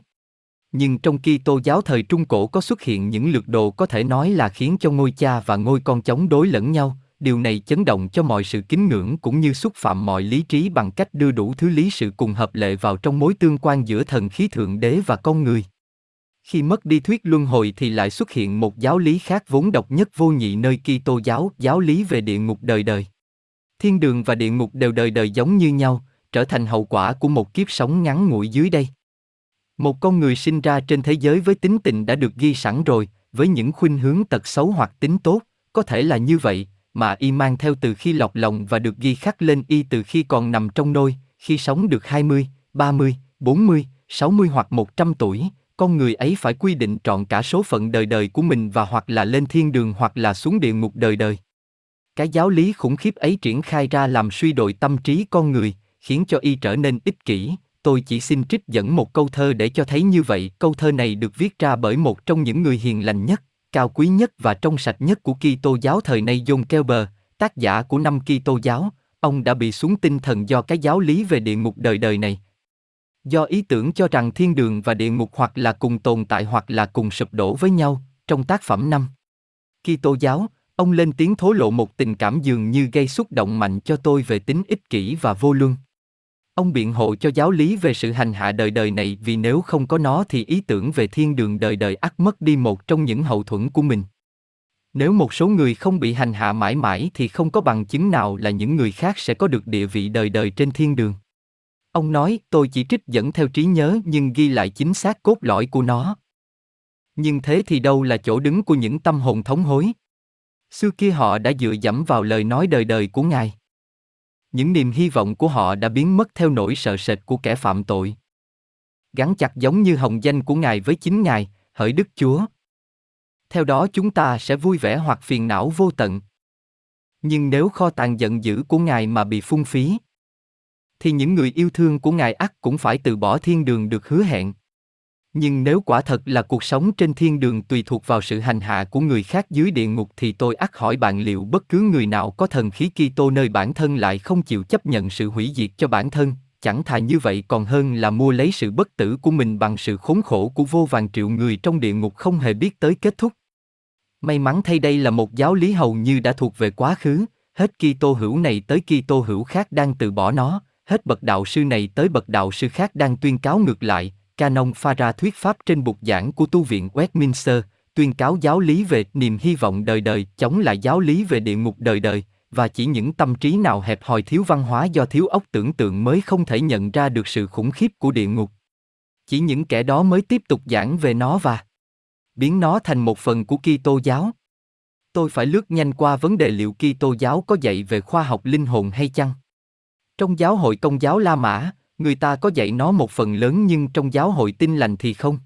Nhưng trong Kitô giáo thời Trung Cổ có xuất hiện những lược đồ có thể nói là khiến cho ngôi cha và ngôi con chống đối lẫn nhau, điều này chấn động cho mọi sự kính ngưỡng cũng như xúc phạm mọi lý trí bằng cách đưa đủ thứ lý sự cùng hợp lệ vào trong mối tương quan giữa thần khí thượng đế và con người. Khi mất đi thuyết luân hồi thì lại xuất hiện một giáo lý khác vốn độc nhất vô nhị nơi Kitô giáo, giáo lý về địa ngục đời đời. Thiên đường và địa ngục đều đời đời giống như nhau, trở thành hậu quả của một kiếp sống ngắn ngủi dưới đây. Một con người sinh ra trên thế giới với tính tình đã được ghi sẵn rồi, với những khuynh hướng tật xấu hoặc tính tốt, có thể là như vậy, mà y mang theo từ khi lọc lòng và được ghi khắc lên y từ khi còn nằm trong nôi, khi sống được 20, 30, 40, 60 hoặc 100 tuổi, con người ấy phải quy định trọn cả số phận đời đời của mình và hoặc là lên thiên đường hoặc là xuống địa ngục đời đời. Cái giáo lý khủng khiếp ấy triển khai ra làm suy đồi tâm trí con người, khiến cho y trở nên ích kỷ. Tôi chỉ xin trích dẫn một câu thơ để cho thấy như vậy. Câu thơ này được viết ra bởi một trong những người hiền lành nhất, cao quý nhất và trong sạch nhất của Kitô giáo thời nay John Kelber, tác giả của năm Kitô giáo, ông đã bị xuống tinh thần do cái giáo lý về địa ngục đời đời này. Do ý tưởng cho rằng thiên đường và địa ngục hoặc là cùng tồn tại hoặc là cùng sụp đổ với nhau, trong tác phẩm năm Kitô giáo, ông lên tiếng thố lộ một tình cảm dường như gây xúc động mạnh cho tôi về tính ích kỷ và vô luân. Ông biện hộ cho giáo lý về sự hành hạ đời đời này vì nếu không có nó thì ý tưởng về thiên đường đời đời ắt mất đi một trong những hậu thuẫn của mình. Nếu một số người không bị hành hạ mãi mãi thì không có bằng chứng nào là những người khác sẽ có được địa vị đời đời trên thiên đường. Ông nói, tôi chỉ trích dẫn theo trí nhớ nhưng ghi lại chính xác cốt lõi của nó. Nhưng thế thì đâu là chỗ đứng của những tâm hồn thống hối? Xưa kia họ đã dựa dẫm vào lời nói đời đời của Ngài những niềm hy vọng của họ đã biến mất theo nỗi sợ sệt của kẻ phạm tội. Gắn chặt giống như hồng danh của Ngài với chính Ngài, hỡi Đức Chúa. Theo đó chúng ta sẽ vui vẻ hoặc phiền não vô tận. Nhưng nếu kho tàng giận dữ của Ngài mà bị phung phí, thì những người yêu thương của Ngài ắt cũng phải từ bỏ thiên đường được hứa hẹn. Nhưng nếu quả thật là cuộc sống trên thiên đường tùy thuộc vào sự hành hạ của người khác dưới địa ngục thì tôi ắt hỏi bạn liệu bất cứ người nào có thần khí Kitô nơi bản thân lại không chịu chấp nhận sự hủy diệt cho bản thân, chẳng thà như vậy còn hơn là mua lấy sự bất tử của mình bằng sự khốn khổ của vô vàng triệu người trong địa ngục không hề biết tới kết thúc. May mắn thay đây là một giáo lý hầu như đã thuộc về quá khứ, hết Kitô hữu này tới Kitô hữu khác đang từ bỏ nó, hết bậc đạo sư này tới bậc đạo sư khác đang tuyên cáo ngược lại. Canon pha ra thuyết pháp trên bục giảng của tu viện Westminster, tuyên cáo giáo lý về niềm hy vọng đời đời chống lại giáo lý về địa ngục đời đời, và chỉ những tâm trí nào hẹp hòi thiếu văn hóa do thiếu óc tưởng tượng mới không thể nhận ra được sự khủng khiếp của địa ngục. Chỉ những kẻ đó mới tiếp tục giảng về nó và biến nó thành một phần của Kitô giáo. Tôi phải lướt nhanh qua vấn đề liệu Kitô giáo có dạy về khoa học linh hồn hay chăng. Trong giáo hội công giáo La Mã, người ta có dạy nó một phần lớn nhưng trong giáo hội tin lành thì không.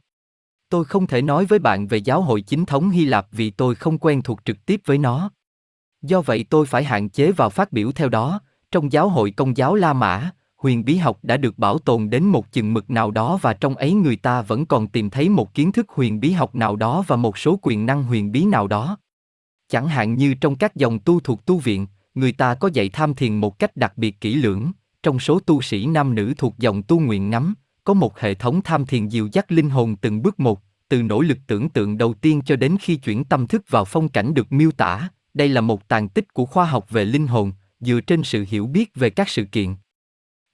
Tôi không thể nói với bạn về giáo hội chính thống Hy Lạp vì tôi không quen thuộc trực tiếp với nó. Do vậy tôi phải hạn chế vào phát biểu theo đó, trong giáo hội công giáo La Mã, huyền bí học đã được bảo tồn đến một chừng mực nào đó và trong ấy người ta vẫn còn tìm thấy một kiến thức huyền bí học nào đó và một số quyền năng huyền bí nào đó. Chẳng hạn như trong các dòng tu thuộc tu viện, người ta có dạy tham thiền một cách đặc biệt kỹ lưỡng, trong số tu sĩ nam nữ thuộc dòng tu nguyện ngắm, có một hệ thống tham thiền dìu dắt linh hồn từng bước một, từ nỗ lực tưởng tượng đầu tiên cho đến khi chuyển tâm thức vào phong cảnh được miêu tả, đây là một tàn tích của khoa học về linh hồn, dựa trên sự hiểu biết về các sự kiện.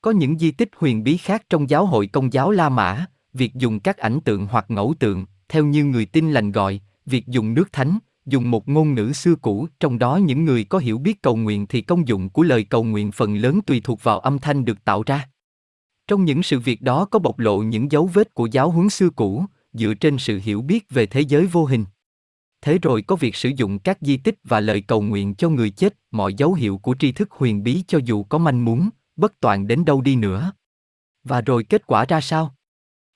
Có những di tích huyền bí khác trong giáo hội công giáo La Mã, việc dùng các ảnh tượng hoặc ngẫu tượng, theo như người tin lành gọi, việc dùng nước thánh, dùng một ngôn ngữ xưa cũ, trong đó những người có hiểu biết cầu nguyện thì công dụng của lời cầu nguyện phần lớn tùy thuộc vào âm thanh được tạo ra. Trong những sự việc đó có bộc lộ những dấu vết của giáo huấn xưa cũ, dựa trên sự hiểu biết về thế giới vô hình. Thế rồi có việc sử dụng các di tích và lời cầu nguyện cho người chết, mọi dấu hiệu của tri thức huyền bí cho dù có manh muốn, bất toàn đến đâu đi nữa. Và rồi kết quả ra sao?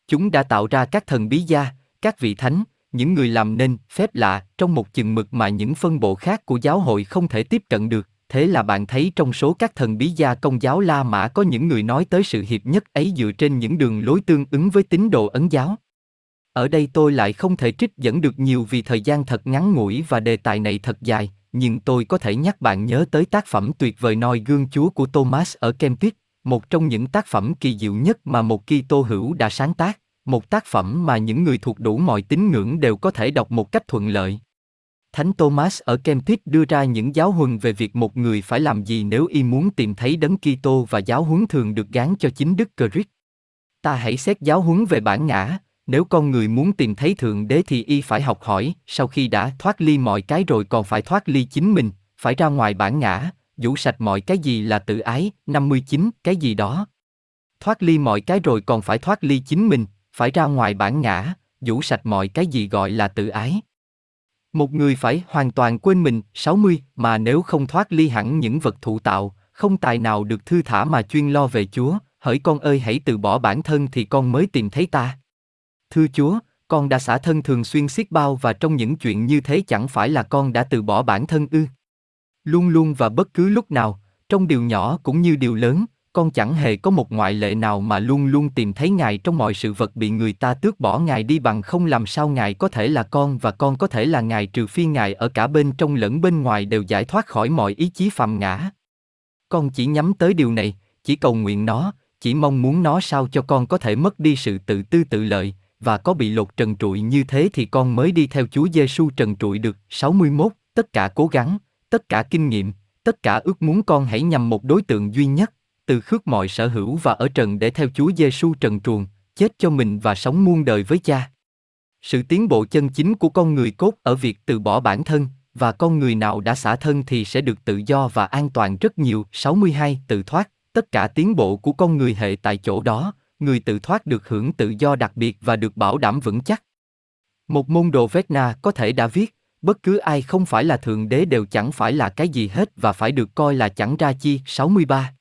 Chúng đã tạo ra các thần bí gia, các vị thánh, những người làm nên phép lạ trong một chừng mực mà những phân bộ khác của giáo hội không thể tiếp cận được. Thế là bạn thấy trong số các thần bí gia công giáo La Mã có những người nói tới sự hiệp nhất ấy dựa trên những đường lối tương ứng với tín đồ ấn giáo. Ở đây tôi lại không thể trích dẫn được nhiều vì thời gian thật ngắn ngủi và đề tài này thật dài, nhưng tôi có thể nhắc bạn nhớ tới tác phẩm tuyệt vời noi gương Chúa của Thomas ở Kempis, một trong những tác phẩm kỳ diệu nhất mà một Kitô hữu đã sáng tác, một tác phẩm mà những người thuộc đủ mọi tín ngưỡng đều có thể đọc một cách thuận lợi. Thánh Thomas ở Kempis đưa ra những giáo huấn về việc một người phải làm gì nếu y muốn tìm thấy đấng Kitô và giáo huấn thường được gán cho chính Đức Christ. Ta hãy xét giáo huấn về bản ngã, nếu con người muốn tìm thấy thượng đế thì y phải học hỏi, sau khi đã thoát ly mọi cái rồi còn phải thoát ly chính mình, phải ra ngoài bản ngã, vũ sạch mọi cái gì là tự ái, 59, cái gì đó. Thoát ly mọi cái rồi còn phải thoát ly chính mình, phải ra ngoài bản ngã, vũ sạch mọi cái gì gọi là tự ái. Một người phải hoàn toàn quên mình, 60, mà nếu không thoát ly hẳn những vật thụ tạo, không tài nào được thư thả mà chuyên lo về Chúa, hỡi con ơi hãy từ bỏ bản thân thì con mới tìm thấy ta. Thưa Chúa, con đã xả thân thường xuyên xiết bao và trong những chuyện như thế chẳng phải là con đã từ bỏ bản thân ư. Luôn luôn và bất cứ lúc nào, trong điều nhỏ cũng như điều lớn, con chẳng hề có một ngoại lệ nào mà luôn luôn tìm thấy Ngài trong mọi sự vật bị người ta tước bỏ Ngài đi bằng không làm sao Ngài có thể là con và con có thể là Ngài trừ phi Ngài ở cả bên trong lẫn bên ngoài đều giải thoát khỏi mọi ý chí phàm ngã. Con chỉ nhắm tới điều này, chỉ cầu nguyện nó, chỉ mong muốn nó sao cho con có thể mất đi sự tự tư tự lợi, và có bị lột trần trụi như thế thì con mới đi theo Chúa Giêsu trần trụi được. 61, tất cả cố gắng, tất cả kinh nghiệm, tất cả ước muốn con hãy nhằm một đối tượng duy nhất, từ khước mọi sở hữu và ở trần để theo Chúa Giêsu trần truồng, chết cho mình và sống muôn đời với Cha. Sự tiến bộ chân chính của con người cốt ở việc từ bỏ bản thân, và con người nào đã xả thân thì sẽ được tự do và an toàn rất nhiều. 62. Tự thoát, tất cả tiến bộ của con người hệ tại chỗ đó, người tự thoát được hưởng tự do đặc biệt và được bảo đảm vững chắc. Một môn đồ Vecna có thể đã viết, bất cứ ai không phải là thượng đế đều chẳng phải là cái gì hết và phải được coi là chẳng ra chi. 63.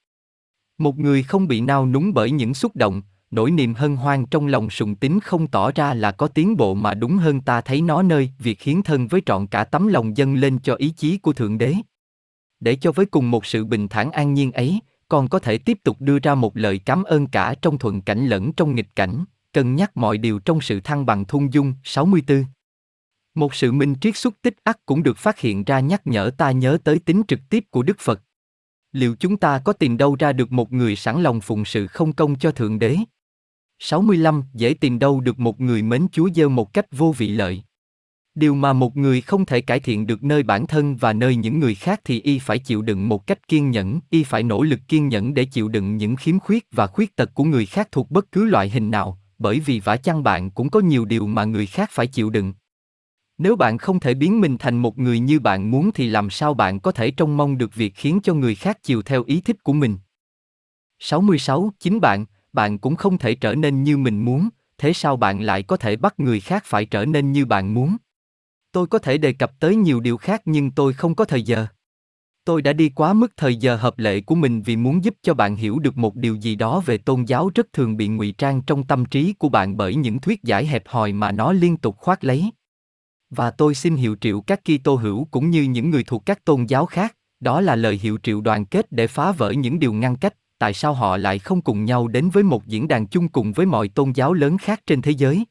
Một người không bị nao núng bởi những xúc động, nỗi niềm hân hoan trong lòng sùng tín không tỏ ra là có tiến bộ mà đúng hơn ta thấy nó nơi việc hiến thân với trọn cả tấm lòng dâng lên cho ý chí của thượng đế. Để cho với cùng một sự bình thản an nhiên ấy, con có thể tiếp tục đưa ra một lời cảm ơn cả trong thuận cảnh lẫn trong nghịch cảnh, cân nhắc mọi điều trong sự thăng bằng thung dung. 64. Một sự minh triết xúc tích ắt cũng được phát hiện ra nhắc nhở ta nhớ tới tính trực tiếp của Đức Phật. Liệu chúng ta có tìm đâu ra được một người sẵn lòng phụng sự không công cho Thượng Đế? 65. Dễ tìm đâu được một người mến Chúa gieo một cách vô vị lợi. Điều mà một người không thể cải thiện được nơi bản thân và nơi những người khác thì y phải chịu đựng một cách kiên nhẫn, y phải nỗ lực kiên nhẫn để chịu đựng những khiếm khuyết và khuyết tật của người khác thuộc bất cứ loại hình nào, bởi vì vả chăng bạn cũng có nhiều điều mà người khác phải chịu đựng. Nếu bạn không thể biến mình thành một người như bạn muốn thì làm sao bạn có thể trông mong được việc khiến cho người khác chiều theo ý thích của mình? 66. Chính bạn, bạn cũng không thể trở nên như mình muốn, thế sao bạn lại có thể bắt người khác phải trở nên như bạn muốn? Tôi có thể đề cập tới nhiều điều khác nhưng tôi không có thời giờ. Tôi đã đi quá mức thời giờ hợp lệ của mình vì muốn giúp cho bạn hiểu được một điều gì đó về tôn giáo rất thường bị ngụy trang trong tâm trí của bạn bởi những thuyết giải hẹp hòi mà nó liên tục khoác lấy. Và tôi xin hiệu triệu các Kitô hữu cũng như những người thuộc các tôn giáo khác, đó là lời hiệu triệu đoàn kết để phá vỡ những điều ngăn cách, tại sao họ lại không cùng nhau đến với một diễn đàn chung cùng với mọi tôn giáo lớn khác trên thế giới?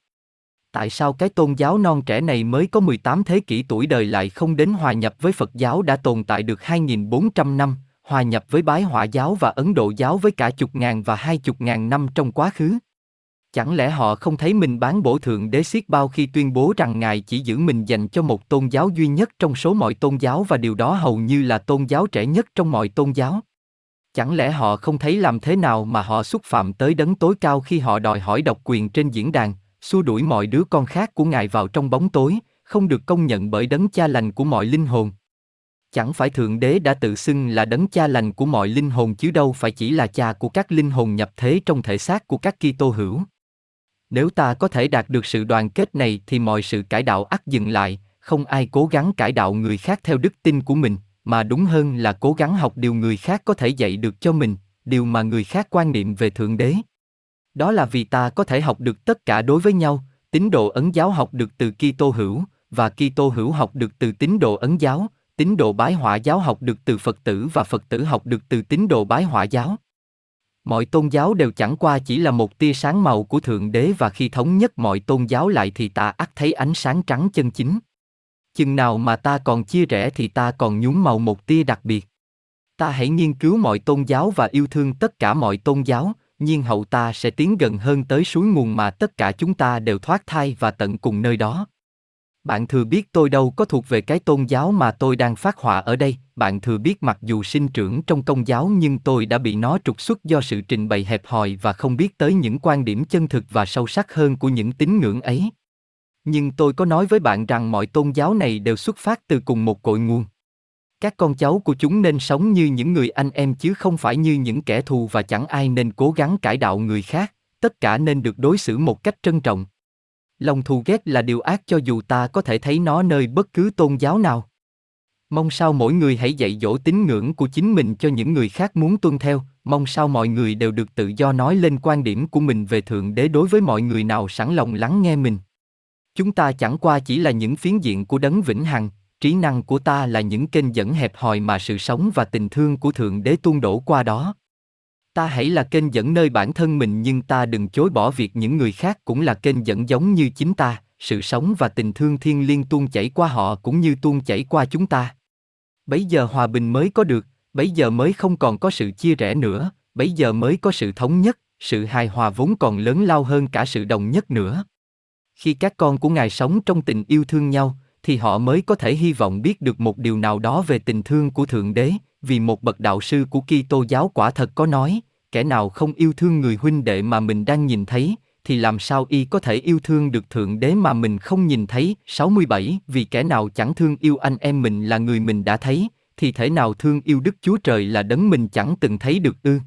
Tại sao cái tôn giáo non trẻ này mới có 18 thế kỷ tuổi đời lại không đến hòa nhập với Phật giáo đã tồn tại được 2.400 năm, hòa nhập với bái hỏa giáo và Ấn Độ giáo với cả chục ngàn và hai chục ngàn năm trong quá khứ? Chẳng lẽ họ không thấy mình bán bổ thượng đế siết bao khi tuyên bố rằng Ngài chỉ giữ mình dành cho một tôn giáo duy nhất trong số mọi tôn giáo và điều đó hầu như là tôn giáo trẻ nhất trong mọi tôn giáo? Chẳng lẽ họ không thấy làm thế nào mà họ xúc phạm tới đấng tối cao khi họ đòi hỏi độc quyền trên diễn đàn, xua đuổi mọi đứa con khác của Ngài vào trong bóng tối, không được công nhận bởi đấng cha lành của mọi linh hồn? Chẳng phải Thượng Đế đã tự xưng là đấng cha lành của mọi linh hồn chứ đâu phải chỉ là cha của các linh hồn nhập thế trong thể xác của các Kitô hữu. Nếu ta có thể đạt được sự đoàn kết này thì mọi sự cải đạo ắt dừng lại, không ai cố gắng cải đạo người khác theo đức tin của mình, mà đúng hơn là cố gắng học điều người khác có thể dạy được cho mình, điều mà người khác quan niệm về Thượng Đế. Đó là vì ta có thể học được tất cả đối với nhau, tín đồ ấn giáo học được từ Kitô hữu, và Kitô hữu học được từ tín đồ ấn giáo, tín đồ bái hỏa giáo học được từ Phật tử và Phật tử học được từ tín đồ bái hỏa giáo. Mọi tôn giáo đều chẳng qua chỉ là một tia sáng màu của Thượng Đế và khi thống nhất mọi tôn giáo lại thì ta ắt thấy ánh sáng trắng chân chính. Chừng nào mà ta còn chia rẽ thì ta còn nhúng màu một tia đặc biệt. Ta hãy nghiên cứu mọi tôn giáo và yêu thương tất cả mọi tôn giáo, nhiên hậu ta sẽ tiến gần hơn tới suối nguồn mà tất cả chúng ta đều thoát thai và tận cùng nơi đó. Bạn thừa biết tôi đâu có thuộc về cái tôn giáo mà tôi đang phát họa ở đây, bạn thừa biết mặc dù sinh trưởng trong công giáo nhưng tôi đã bị nó trục xuất do sự trình bày hẹp hòi và không biết tới những quan điểm chân thực và sâu sắc hơn của những tín ngưỡng ấy. Nhưng tôi có nói với bạn rằng mọi tôn giáo này đều xuất phát từ cùng một cội nguồn. Các con cháu của chúng nên sống như những người anh em chứ không phải như những kẻ thù và chẳng ai nên cố gắng cải đạo người khác, tất cả nên được đối xử một cách trân trọng. Lòng thù ghét là điều ác cho dù ta có thể thấy nó nơi bất cứ tôn giáo nào. Mong sao mỗi người hãy dạy dỗ tín ngưỡng của chính mình cho những người khác muốn tuân theo, mong sao mọi người đều được tự do nói lên quan điểm của mình về Thượng Đế đối với mọi người nào sẵn lòng lắng nghe mình. Chúng ta chẳng qua chỉ là những phiến diện của đấng vĩnh hằng, trí năng của ta là những kênh dẫn hẹp hòi mà sự sống và tình thương của Thượng Đế tuôn đổ qua đó. Ta hãy là kênh dẫn nơi bản thân mình nhưng ta đừng chối bỏ việc những người khác cũng là kênh dẫn giống như chính ta, sự sống và tình thương thiên liêng tuôn chảy qua họ cũng như tuôn chảy qua chúng ta. Bấy giờ hòa bình mới có được, bấy giờ mới không còn có sự chia rẽ nữa, bấy giờ mới có sự thống nhất, sự hài hòa vốn còn lớn lao hơn cả sự đồng nhất nữa. Khi các con của Ngài sống trong tình yêu thương nhau, thì họ mới có thể hy vọng biết được một điều nào đó về tình thương của Thượng Đế, vì một bậc đạo sư của Kitô giáo quả thật có nói, kẻ nào không yêu thương người huynh đệ mà mình đang nhìn thấy, thì làm sao y có thể yêu thương được Thượng Đế mà mình không nhìn thấy? 67. Vì kẻ nào chẳng thương yêu anh em mình là người mình đã thấy, thì thể nào thương yêu Đức Chúa Trời là đấng mình chẳng từng thấy được ư?